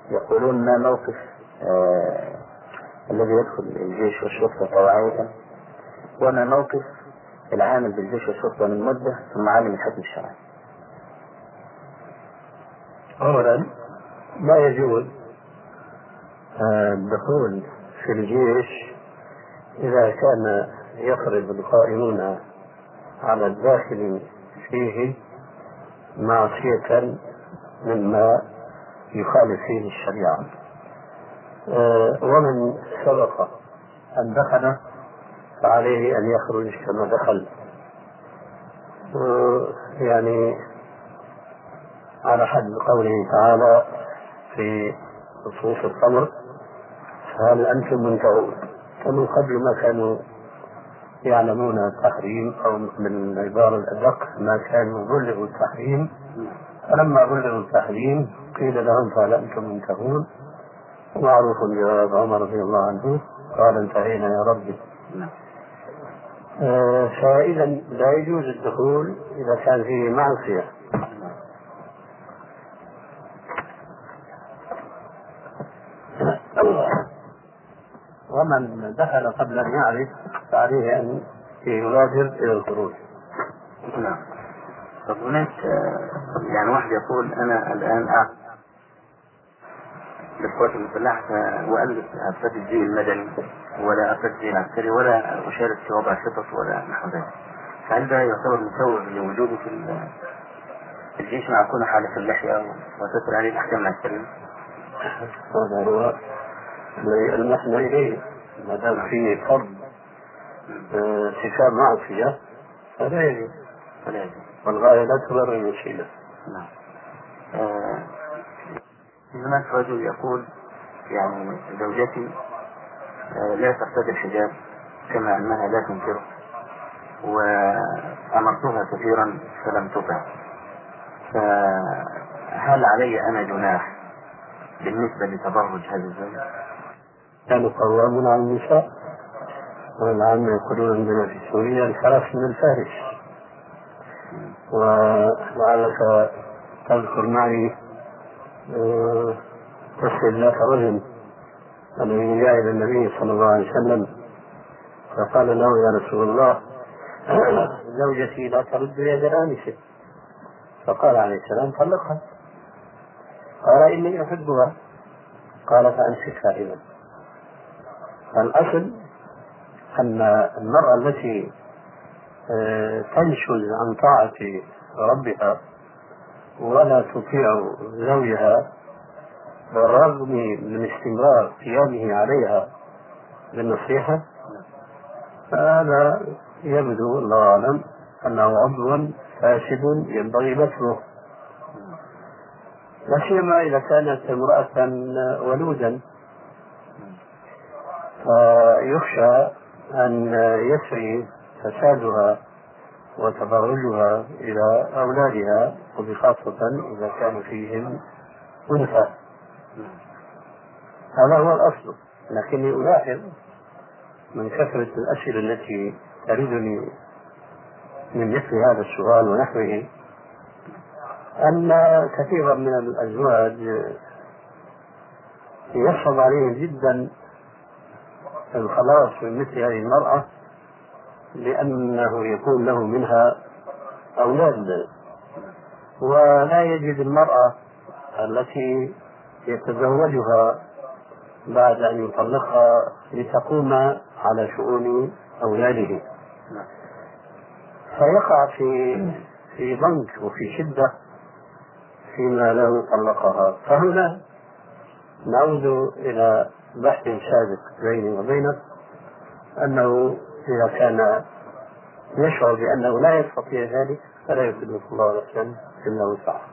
يقولون ما موقف آه الذي يدخل الجيش والشرطة طوعية وما موقف العامل بالجيش والشرطة من مدة ثم علم الحكم الشرعي. أولا ما يجوز آه، الدخول في الجيش إذا كان يفرض القائمون على الداخل فيه معصية مما يخالف فيه الشريعة. ومن سبق أن دخل فعليه أن يخرج كما دخل. آه، يعني على حد قوله تعالى في نصوص الخمر فهل أنتم منتهون؟ ومن قبل ما كانوا يعلمون التحريم أو بالعبارة الأدق ما كانوا بلغوا التحريم. فلما بلغوا التحريم قيل لهم فهل أنتم منتهون؟ ومعروف جواب عمر رضي الله عنه قال انتهينا يا ربي. آه فإذا لا يجوز الدخول إذا كان فيه معصية. ومن دخل قبل أن يعرف فعليه أن يبادر إلى الخروج. نعم. طب هناك آه، يعني واحد يقول أنا الآن أعرف للقوات المسلحة وألف أفراد الجيل المدني ولا أفراد الجيل العسكري ولا أشارك في وضع خطط ولا نحو ذلك. فهل ده يعتبر مسوغ لوجوده في الجيش مع كونه حالة اللحية وتسر عليه الأحكام العسكرية؟ هذا هو المحنى إليه. ما دام فيه فرض ارتكاب معصية فلا يجوز. فلا يجوز. والغاية لا تبرر الوسيلة نعم. آه، هناك رجل يقول يعني زوجتي آه، لا ترتدي الحجاب كما أنها لا تنكره وأمرتها كثيرا فلم تطع فهل علي أنا جناح بالنسبة لتبرج هذه الزوجة؟ كانوا قوامون على النساء والعامة يقولون عندنا في سوريا الفرس من الفارس ولعلك تذكر معي قصة ذات رجل الذي جاء إلى النبي صلى الله عليه وسلم فقال له يا رسول الله زوجتي لا ترد يد الآنسة فقال عليه السلام طلقها. قال إني أحبها. قال فأمسكها إذا الأصل أن المرأة التي آه، تنشز عن طاعة ربها ولا تطيع زوجها بالرغم من استمرار قيامه عليها بالنصيحة فهذا يبدو الله أعلم أنه عضو فاسد ينبغي بتره. لا سيما إذا كانت امرأة ولودا. فيخشى أن يسري فسادها وتبرجها إلى أولادها. وبخاصة إذا كان فيهم أنثى. هذا هو الأصل. لكني ألاحظ من كثرة الأسئلة التي تريدني من مثل هذا السؤال ونحوه أن كثيرا من الأزواج يصعب عليهم جدا الخلاص من مثل هذه المرأة لأنه يكون له منها أولاد. ولا يجد المرأة التي يتزوجها بعد أن يطلقها لتقوم على شؤون أولاده. فيقع في في ضنك وفي شدة فيما لو طلقها فهنا نعود إلى بحث سابق بيني وبينك أنه إذا كان يشعر بأنه لا يستطيع ذلك فلا يكلف الله نفسا. وسعها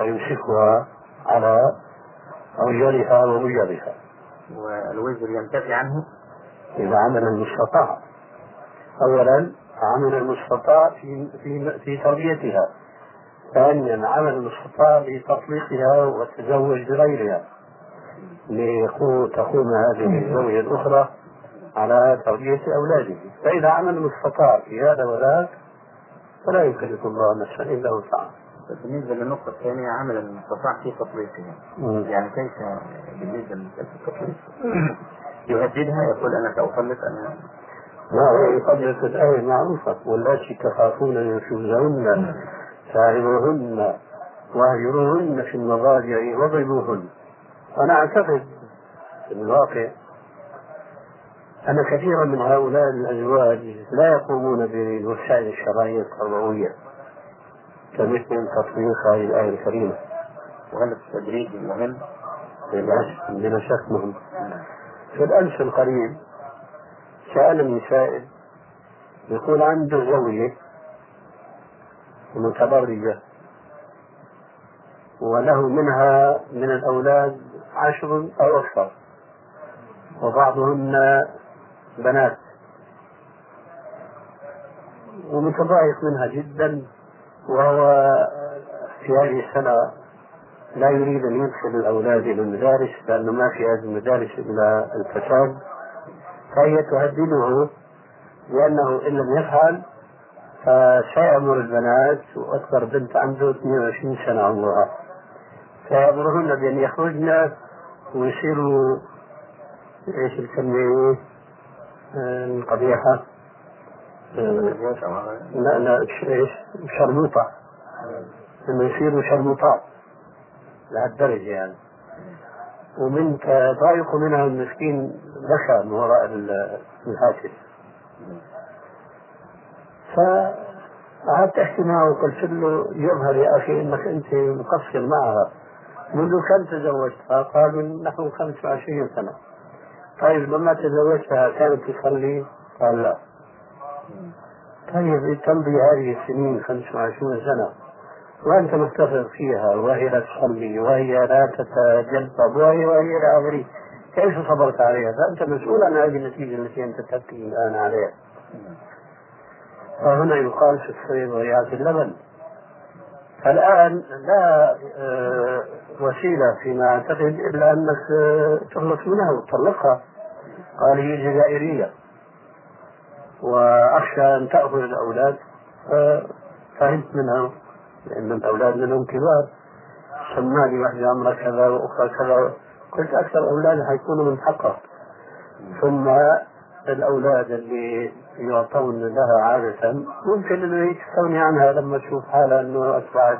ويمسكها على أوجرها ووجرها والوزر ينتفي عنه؟ إذا عمل المستطاع. أولا عمل المستطاع في في في تربيتها. ثانيا عمل المستطاع بتطليقها والتزوج بغيرها. لتقوم هذه الزوجة الأخرى على تربية أولاده. فإذا عمل المستطاع في هذا وذاك فلا يكلف الله نفسا إلا وسعها. بالنسبة للنقطة الثانية عمل المستطاع في تطليقها يعني كيف بالنسبة لمسألة التطليق يهددها يقول أنا سأطلق أنا ما قبلت الآية معروفة واللاتي تخافون نشوزهن فاعلوهن واهجروهن في المضاجع واضربوهن أنا أعتقد في الواقع أن كثيرا من هؤلاء الأزواج لا يقومون بالوسائل الشرعية التربوية كمثل تطبيق هذه الآية الكريمة. وهذا التدريج مهم بلا مهم. في الأمس القريب سألني سائل يقول عنده زوجة متبرجة وله منها من الأولاد عشر أو أكثر وبعضهن بنات. ومتضايق منها جدا. وهو في هذه السنة لا يريد أن يدخل الأولاد إلى المدارس لأنه ما في هذه المدارس إلا الفساد. فهي تهدده بأنه إن لم يفعل فسيأمر البنات وأكبر بنت عنده 22 سنة عمرها فيأمرهن بأن يخرجن ويصيروا إيش الكلمة؟ القبيحة. لا لا إيش؟ شرموطة انه يصيروا شرموطات لهالدرجة يعني. ومن ضايق منها المسكين بكى من وراء الهاتف. فقعدت احكي معه وقلت له يظهر يا أخي إنك أنت مقصر معها. منذ كم تزوجتها؟ قال من نحو 25 سنة. طيب لما تزوجتها كانت تصلي؟ قال لا. طيب تمضي هذه السنين 25 سنة وأنت متفق فيها وهي لا تصلي وهي لا تتجذب وهي وهي لا أدري كيف صبرت عليها؟ فأنت مسؤول عن هذه النتيجة التي أنت تبكي الآن عليها. فهنا يقال في الصيد ضيعة اللبن. فالآن لا آه، وسيلة فيما أعتقد إلا أنك تخلص منها وتطلقها قال هي جزائرية وأخشى أن تأخذ الأولاد فهمت منها لأن الأولاد منهم كبار. سماني واحدة عمرها كذا وأخرى كذا قلت أكثر أولاد حيكونوا من حقها ثم الأولاد اللي يعطون لها عادة ممكن أنه تستغني عنها لما تشوف حالها أنه أصبحت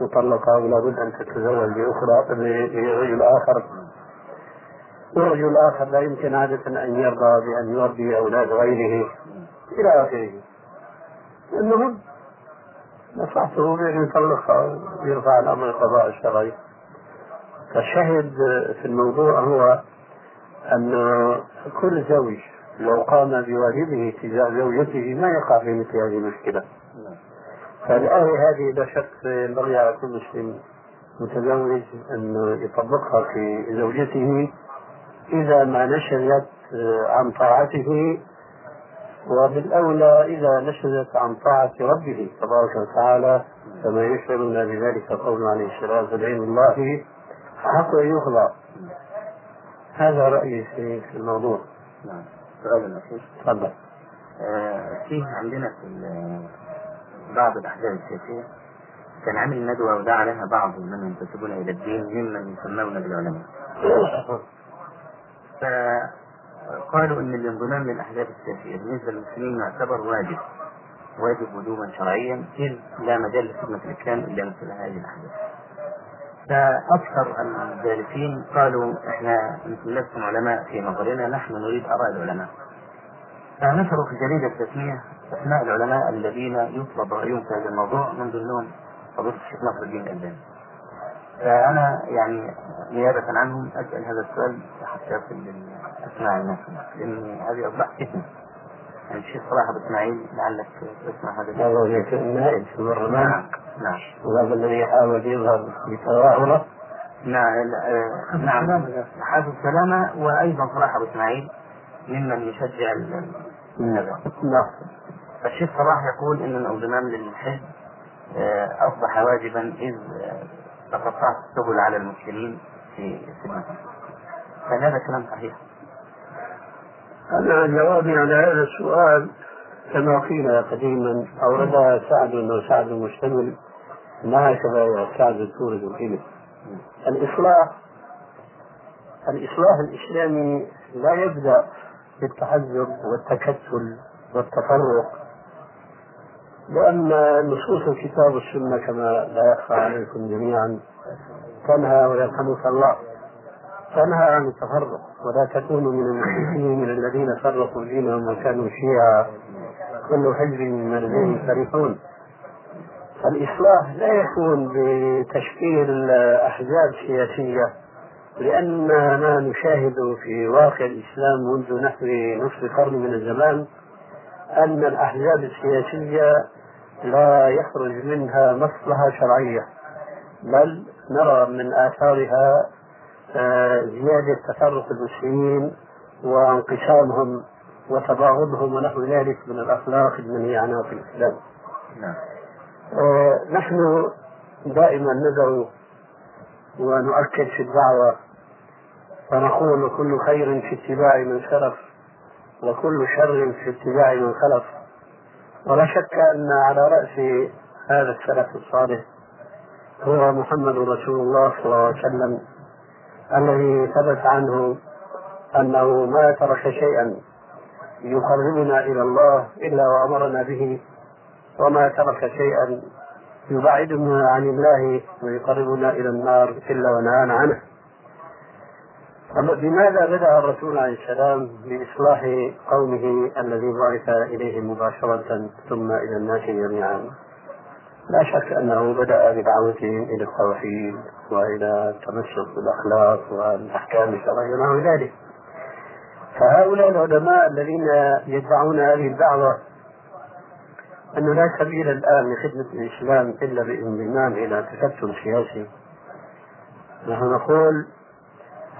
مطلقة ولا بد أن تتزوج بأخرى برجل آخر. والرجل الآخر لا يمكن عادة أن يرضى بأن يربي أولاد غيره. إلى آخره. المهم نصحته بأن يطلقها ويرفع الأمر القضاء الشرعي. فالشاهد في الموضوع هو أن كل زوج لو قام بواجبه تجاه زوجته ما يقع في مثل هذه المشكلة. فالآية هذه لا شك ينبغي على كل مسلم متزوج أن يطبقها في زوجته إذا ما نشزت عن طاعته وبالأولى إذا نشزت عن طاعة ربه تبارك وتعالى كما يشعرنا بذلك قول عليه السلام فدعين الله حق أن يخضع هذا رأيي في الموضوع. نعم. سؤال الأخير تفضل. آه فيه عندنا في بعض الأحزاب السياسية كان عامل ندوة ودعا لها بعض من ينتسبون إلى الدين ممن يسمون بالعلماء. فقالوا إن الانضمام للأحزاب السياسية بالنسبة للمسلمين يعتبر واجب واجب وجوبا شرعيا إذ لا مجال لخدمة الإسلام إلا مثل هذه الأحزاب. فأكثر الجالسين قالوا إحنا مثل لستم علماء في نظرنا نحن نريد آراء العلماء. فنشروا في جريدة التسميه أسماء العلماء الذين يطلب رأيهم في هذا الموضوع من ضمنهم فضيلة الشيخ نصر الدين الألباني. فأنا يعني نيابة عنهم أسأل هذا السؤال حتى في أسماع الناس لأن هذه أصبحت فتنة. يعني الشيخ صلاح أبو إسماعيل لعلك تسمع هذا والله يكون نائب في البرلمان نعم نعم. وهذا الذي يحاول يظهر بتظاهرة. نعم. نعم. حافظ سلامة وأيضا صلاح أبو إسماعيل ممن يشجع هذا نعم. فالشيخ صلاح يقول أن الانضمام للحزب أصبح واجبا إذ تقطعت السبل على المسلمين في في المسجد فهذا كلام صحيح؟ أنا جوابي على هذا السؤال كما قيل قديما أوردها سعد وسعد مشتمل ما هكذا سعد تورد الإلم الإصلاح الإصلاح الإسلامي لا يبدأ بالتحزب والتكتل والتفرق. لأن نصوص الكتاب والسنة كما لا يخفى عليكم جميعا تنهى ويرحمك الله. تنهى عن التفرق ولا تكونوا من المشركين من الذين فرقوا دينهم وكانوا شيعا. كل حزب من لديهم فرحون. الإصلاح لا يكون بتشكيل أحزاب سياسية لأننا نشاهد في واقع الإسلام منذ نحو نصف قرن من الزمان أن الأحزاب السياسية لا يخرج منها مصلحة شرعية بل نرى من آثارها آه، زيادة تفرق المسلمين وانقسامهم وتباغضهم ونحو ذلك من الأخلاق المنهي عنها في الإسلام. نعم. آه، نحن دائما ندعو ونؤكد في الدعوة ونقول كل خير في اتباع من سلف وكل شر في اتباع من خلف ولا شك أن على رأس هذا السلف الصالح هو محمد رسول الله صلى الله عليه وسلم الذي ثبت عنه أنه ما ترك شيئا يقربنا إلى الله إلا وأمرنا به وما ترك شيئا يبعدنا عن الله ويقربنا إلى النار إلا ونهانا عنه. بماذا بدأ الرسول عليه السلام بإصلاح قومه الذي بعث إليهم مباشرة ثم إلى الناس جميعا؟ لا شك أنه بدأ بدعوتهم إلى التوحيد وإلى التمسك بالأخلاق والأحكام الشرعية ونحو ذلك. فهؤلاء العلماء الذين يدعون هذه الدعوة أنه لا سبيل الآن لخدمة الإسلام إلا بالانضمام إلى تكتل سياسي. نحن نقول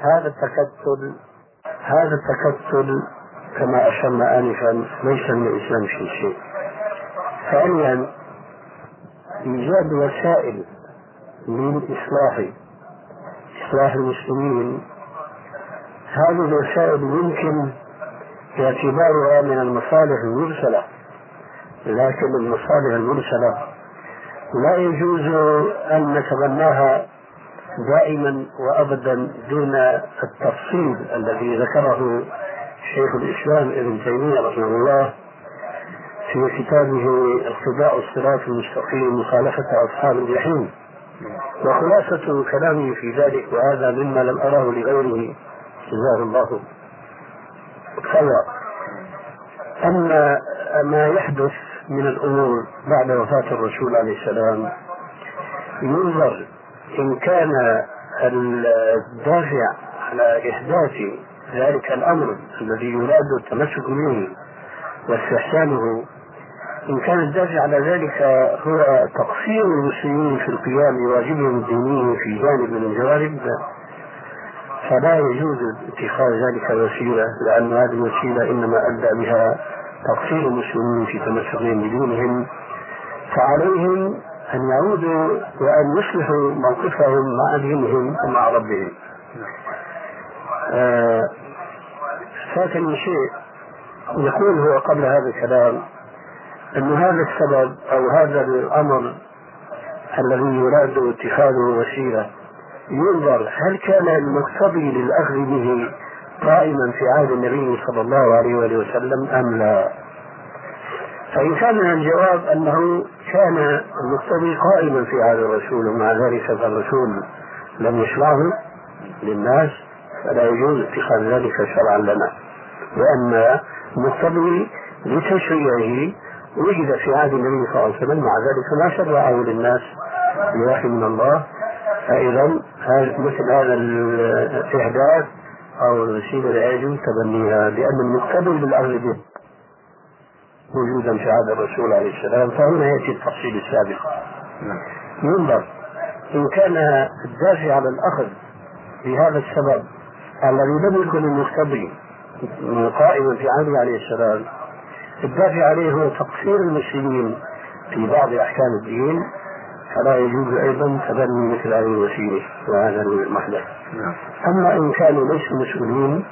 هذا التكتل هذا التكتل كما أشرنا آنفا ليس من الإسلام في شيء. ثانيا إيجاد وسائل للإصلاح إصلاح المسلمين هذه الوسائل يمكن اعتبارها من المصالح المرسلة لكن المصالح المرسلة لا يجوز أن نتبناها دائما وابدا دون التفصيل الذي ذكره شيخ الإسلام ابن تيمية رحمه الله في كتابه اقتداء الصراط المستقيم مخالفة أصحاب الجحيم. وخلاصة كلامه في ذلك وهذا مما لم أراه لغيره جزاه الله خيرا. أما ما يحدث من الأمور بعد وفاة الرسول عليه السلام ينظر إن كان الدافع على إحداث ذلك الأمر الذي يراد التمسك به واستحسانه إن كان الدافع على ذلك هو تقصير المسلمين في القيام بواجبهم الديني في جانب من الجوانب فلا يجوز اتخاذ ذلك وسيلة لأن هذه الوسيلة إنما أدى بها تقصير المسلمين في تمسكهم بدينهم فعليهم أن يعودوا وأن يصلحوا موقفهم مع دينهم ومع ربهم. آه فاتني شيء يقول هو قبل هذا الكلام أن هذا السبب أو هذا الأمر الذي يراد اتخاذه وسيلة ينظر هل كان المقتضي للأخذ به قائما في عهد النبي صلى الله عليه وسلم أم لا. فإن كان الجواب أنه كان المقتضي قائما في عهد الرسول ومع ذلك فالرسول لم يشرعه للناس فلا يجوز اتخاذ ذلك شرعا لنا. لأن المقتضي لتشريعه وجد في عهد النبي صلى الله عليه وسلم مع ذلك ما شرعه للناس بوحي من الله. فإذا مثل هذا الإحداث أو الوسيلة لا يجوز تبنيها لأن المقتضي بالأخذ به وجودا في عهد الرسول عليه السلام فهنا يأتي التفصيل السابق ينظر إن كان الدافع على الأخذ بهذا السبب الذي لم يكن المقتضي قائما في عهده عليه السلام الدافع عليه هو تقصير المسلمين في بعض أحكام الدين فلا يجوز أيضا تبني مثل هذه الوسيلة وهذا المحدث نعم. أما إن كانوا ليسوا مسؤولين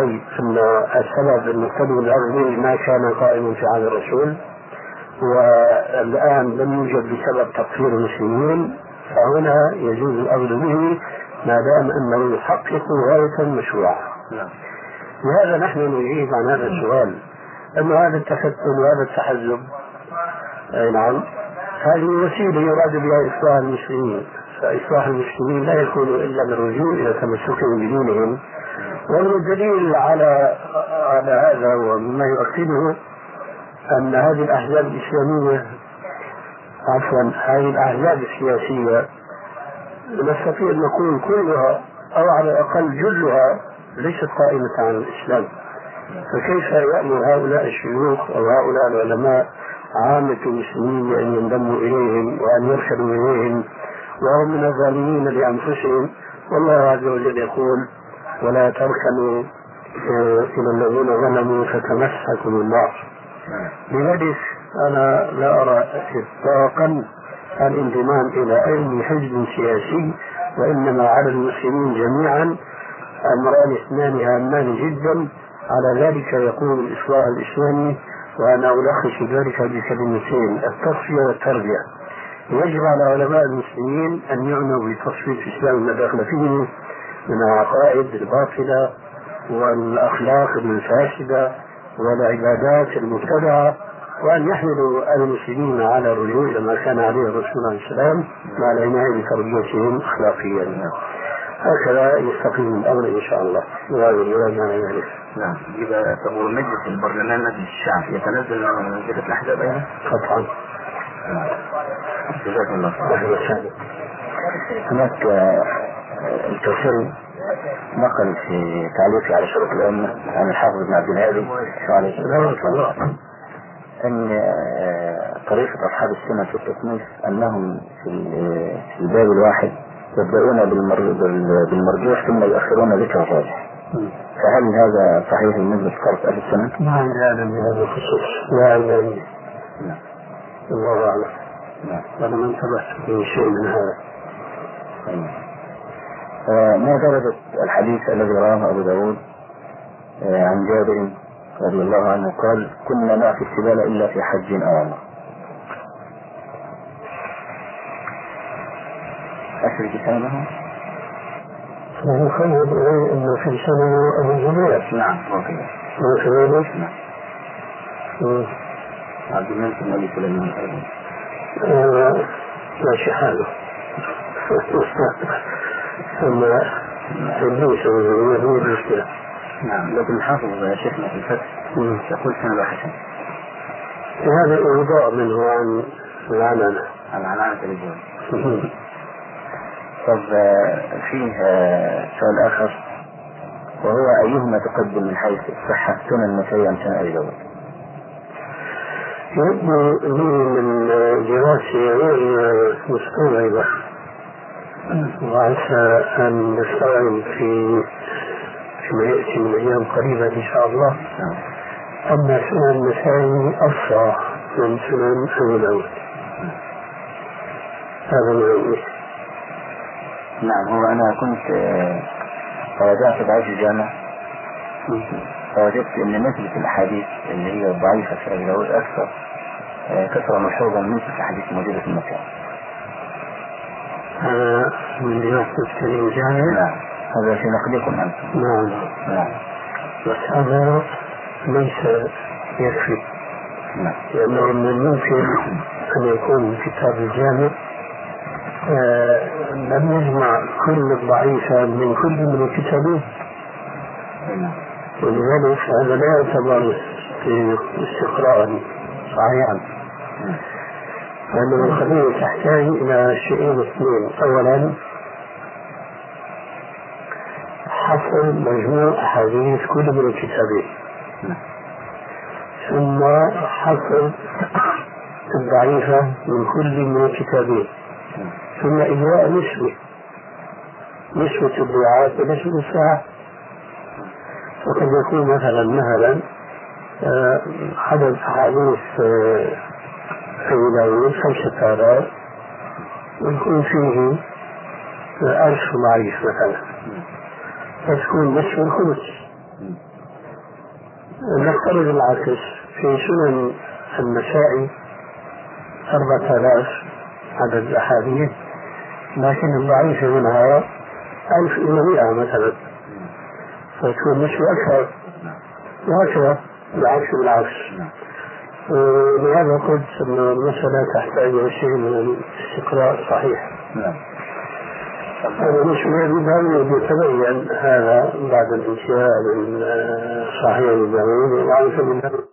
أي أن السبب المقتضي بالأرض ما كان قائما في عهد الرسول والآن لم يوجد بسبب تقصير المسلمين فهنا يجوز الأخذ به ما دام أنه يحقق غاية مشروعة. نعم. لهذا نحن نجيب عن هذا السؤال أما هذا التفتن وهذا التحزب أي نعم هذه وسيلة يراد بها إصلاح المسلمين فإصلاح المسلمين لا يكون إلا بالرجوع إلى تمسكهم بدينهم والدليل على على هذا ومما يؤكده أن هذه الأحزاب الإسلامية عفوا هذه الأحزاب السياسية نستطيع أن نقول كلها أو على الأقل جلها ليست قائمة على الإسلام. فكيف يأمر هؤلاء الشيوخ أو هؤلاء العلماء عامة المسلمين بأن ينضموا إليهم وأن يرشدوا إليهم وهم من الظالمين لأنفسهم؟ والله عز وجل يقول ولا تركنوا آه، إلى الذين ظلموا فتمسكوا النار. لذلك أنا لا أرى إطلاقا الانضمام إلى أي حزب سياسي وإنما على المسلمين جميعا. أمران اثنان هامان جدا. على ذلك يقوم الإصلاح الإسلامي وأنا ألخص ذلك بكلمتين التصفية والتربية. يجب على علماء المسلمين أن يعنوا بتصفية الإسلام ما داخل فيه من العقائد الباطلة والأخلاق الفاسدة والعبادات المبتدعة وأن يحملوا المسلمين على الرجوع إلى ما كان عليه الرسول عليه السلام مع العناية بتربيتهم أخلاقيا. هكذا يستقيم الأمر إن شاء الله. على ذلك نعم. يبقى طب مجلس البرلمان مجلس الشعب يتنزل من جهة الأحزاب أيضا؟ قطعا. جزاكم الله خير هناك الكوثري نقل في تعليقه على شروط الأمة عن الحافظ بن عبد الهادي عليه السلام أن آه، طريقة أصحاب السنة في التصنيف أنهم في ال- في الباب الواحد يبدأون بالمر- بال- بالمرجوح ثم يؤخرون ذكر الراجح فهل هذا صحيح بالنسبة لطرف أهل السنة؟ ما عندي علم بهذا الخصوص لا علم نعم. الله أعلم نعم. وأنا ما انتبهت لشيء من هذا طيب. ما درجة الحديث الذي رواه أبو داود آه، عن جابر رضي الله عنه قال كنا نأتي السبال إلا في حج أو عمرة. أسر كتابه وهو خير إليه أنه في سنة أبو الزبير نعم وكذلك نعم. مم. عبد الملك بن أبي سليمان أيضا. آه، ماشي حاله. ثم والزبير هو المشكلة نعم لكن الحافظ يا شيخنا في الفتح. يقول سنة حسن. هذا إرضاء منه عن العنعنة على علامة الرجال. طب آه، فيه آه، سؤال آخر. وهو أيهما تقدم من حيث الصحة سنن النسائي أم سنن أبي داود؟ يبدو لي من دراسة غير مستوعبة وعسى أن نستوعب في فيما يأتي من أيام قريبة إن شاء الله. أن سنن النسائي أفصى من سنن أبي داود. هذا ما نعم هو أنا كنت آه، راجعت ضعيف الجامع فوجدت أن نسبة الأحاديث اللي هي ضعيفة في أبي داود أكثر آه، كثرة ملحوظة من نسبة الأحاديث الموجودة في المكان. هذا من دراسة الكريم جامع نعم هذا في نقدكم أنتم نعم. نعم. بس هذا ليس يكفي. نعم. لأنه من الممكن أن يكون كتاب الجامع آه، لم يجمع كل الضعيفة من كل من الكتابين. نعم. ولذلك هذا لا يعتبر في استقراء صحيحا. لأن القضية تحتاج إلى شيئين اثنين. أولا حصر مجموع أحاديث كل من الكتابين ثم حصر الضعيفة من كل من الكتابين ثم إجراء نسبة نسبة الضعاف ونسبة الصحة فقد يكون مثلا مثلا آه، عدد أحاديث داود خمسة آلاف ويكون فيه ألف ضعيف مثلا. فتكون نصف الخمس. نفترض العكس في سنن النسائي أربعة آلاف عدد الأحاديث لكن الضعيف منها ألف إلى مئة مثلا. فتكون نسبة أكثر. وهكذا بالعكس بالعكس. ولهذا قلت أن المسألة تحتاج إلى شيء من الاستقراء صحيح. نعم. هذا مش من يتبين هذا بعد الانتهاء من صحيح وعن سبيل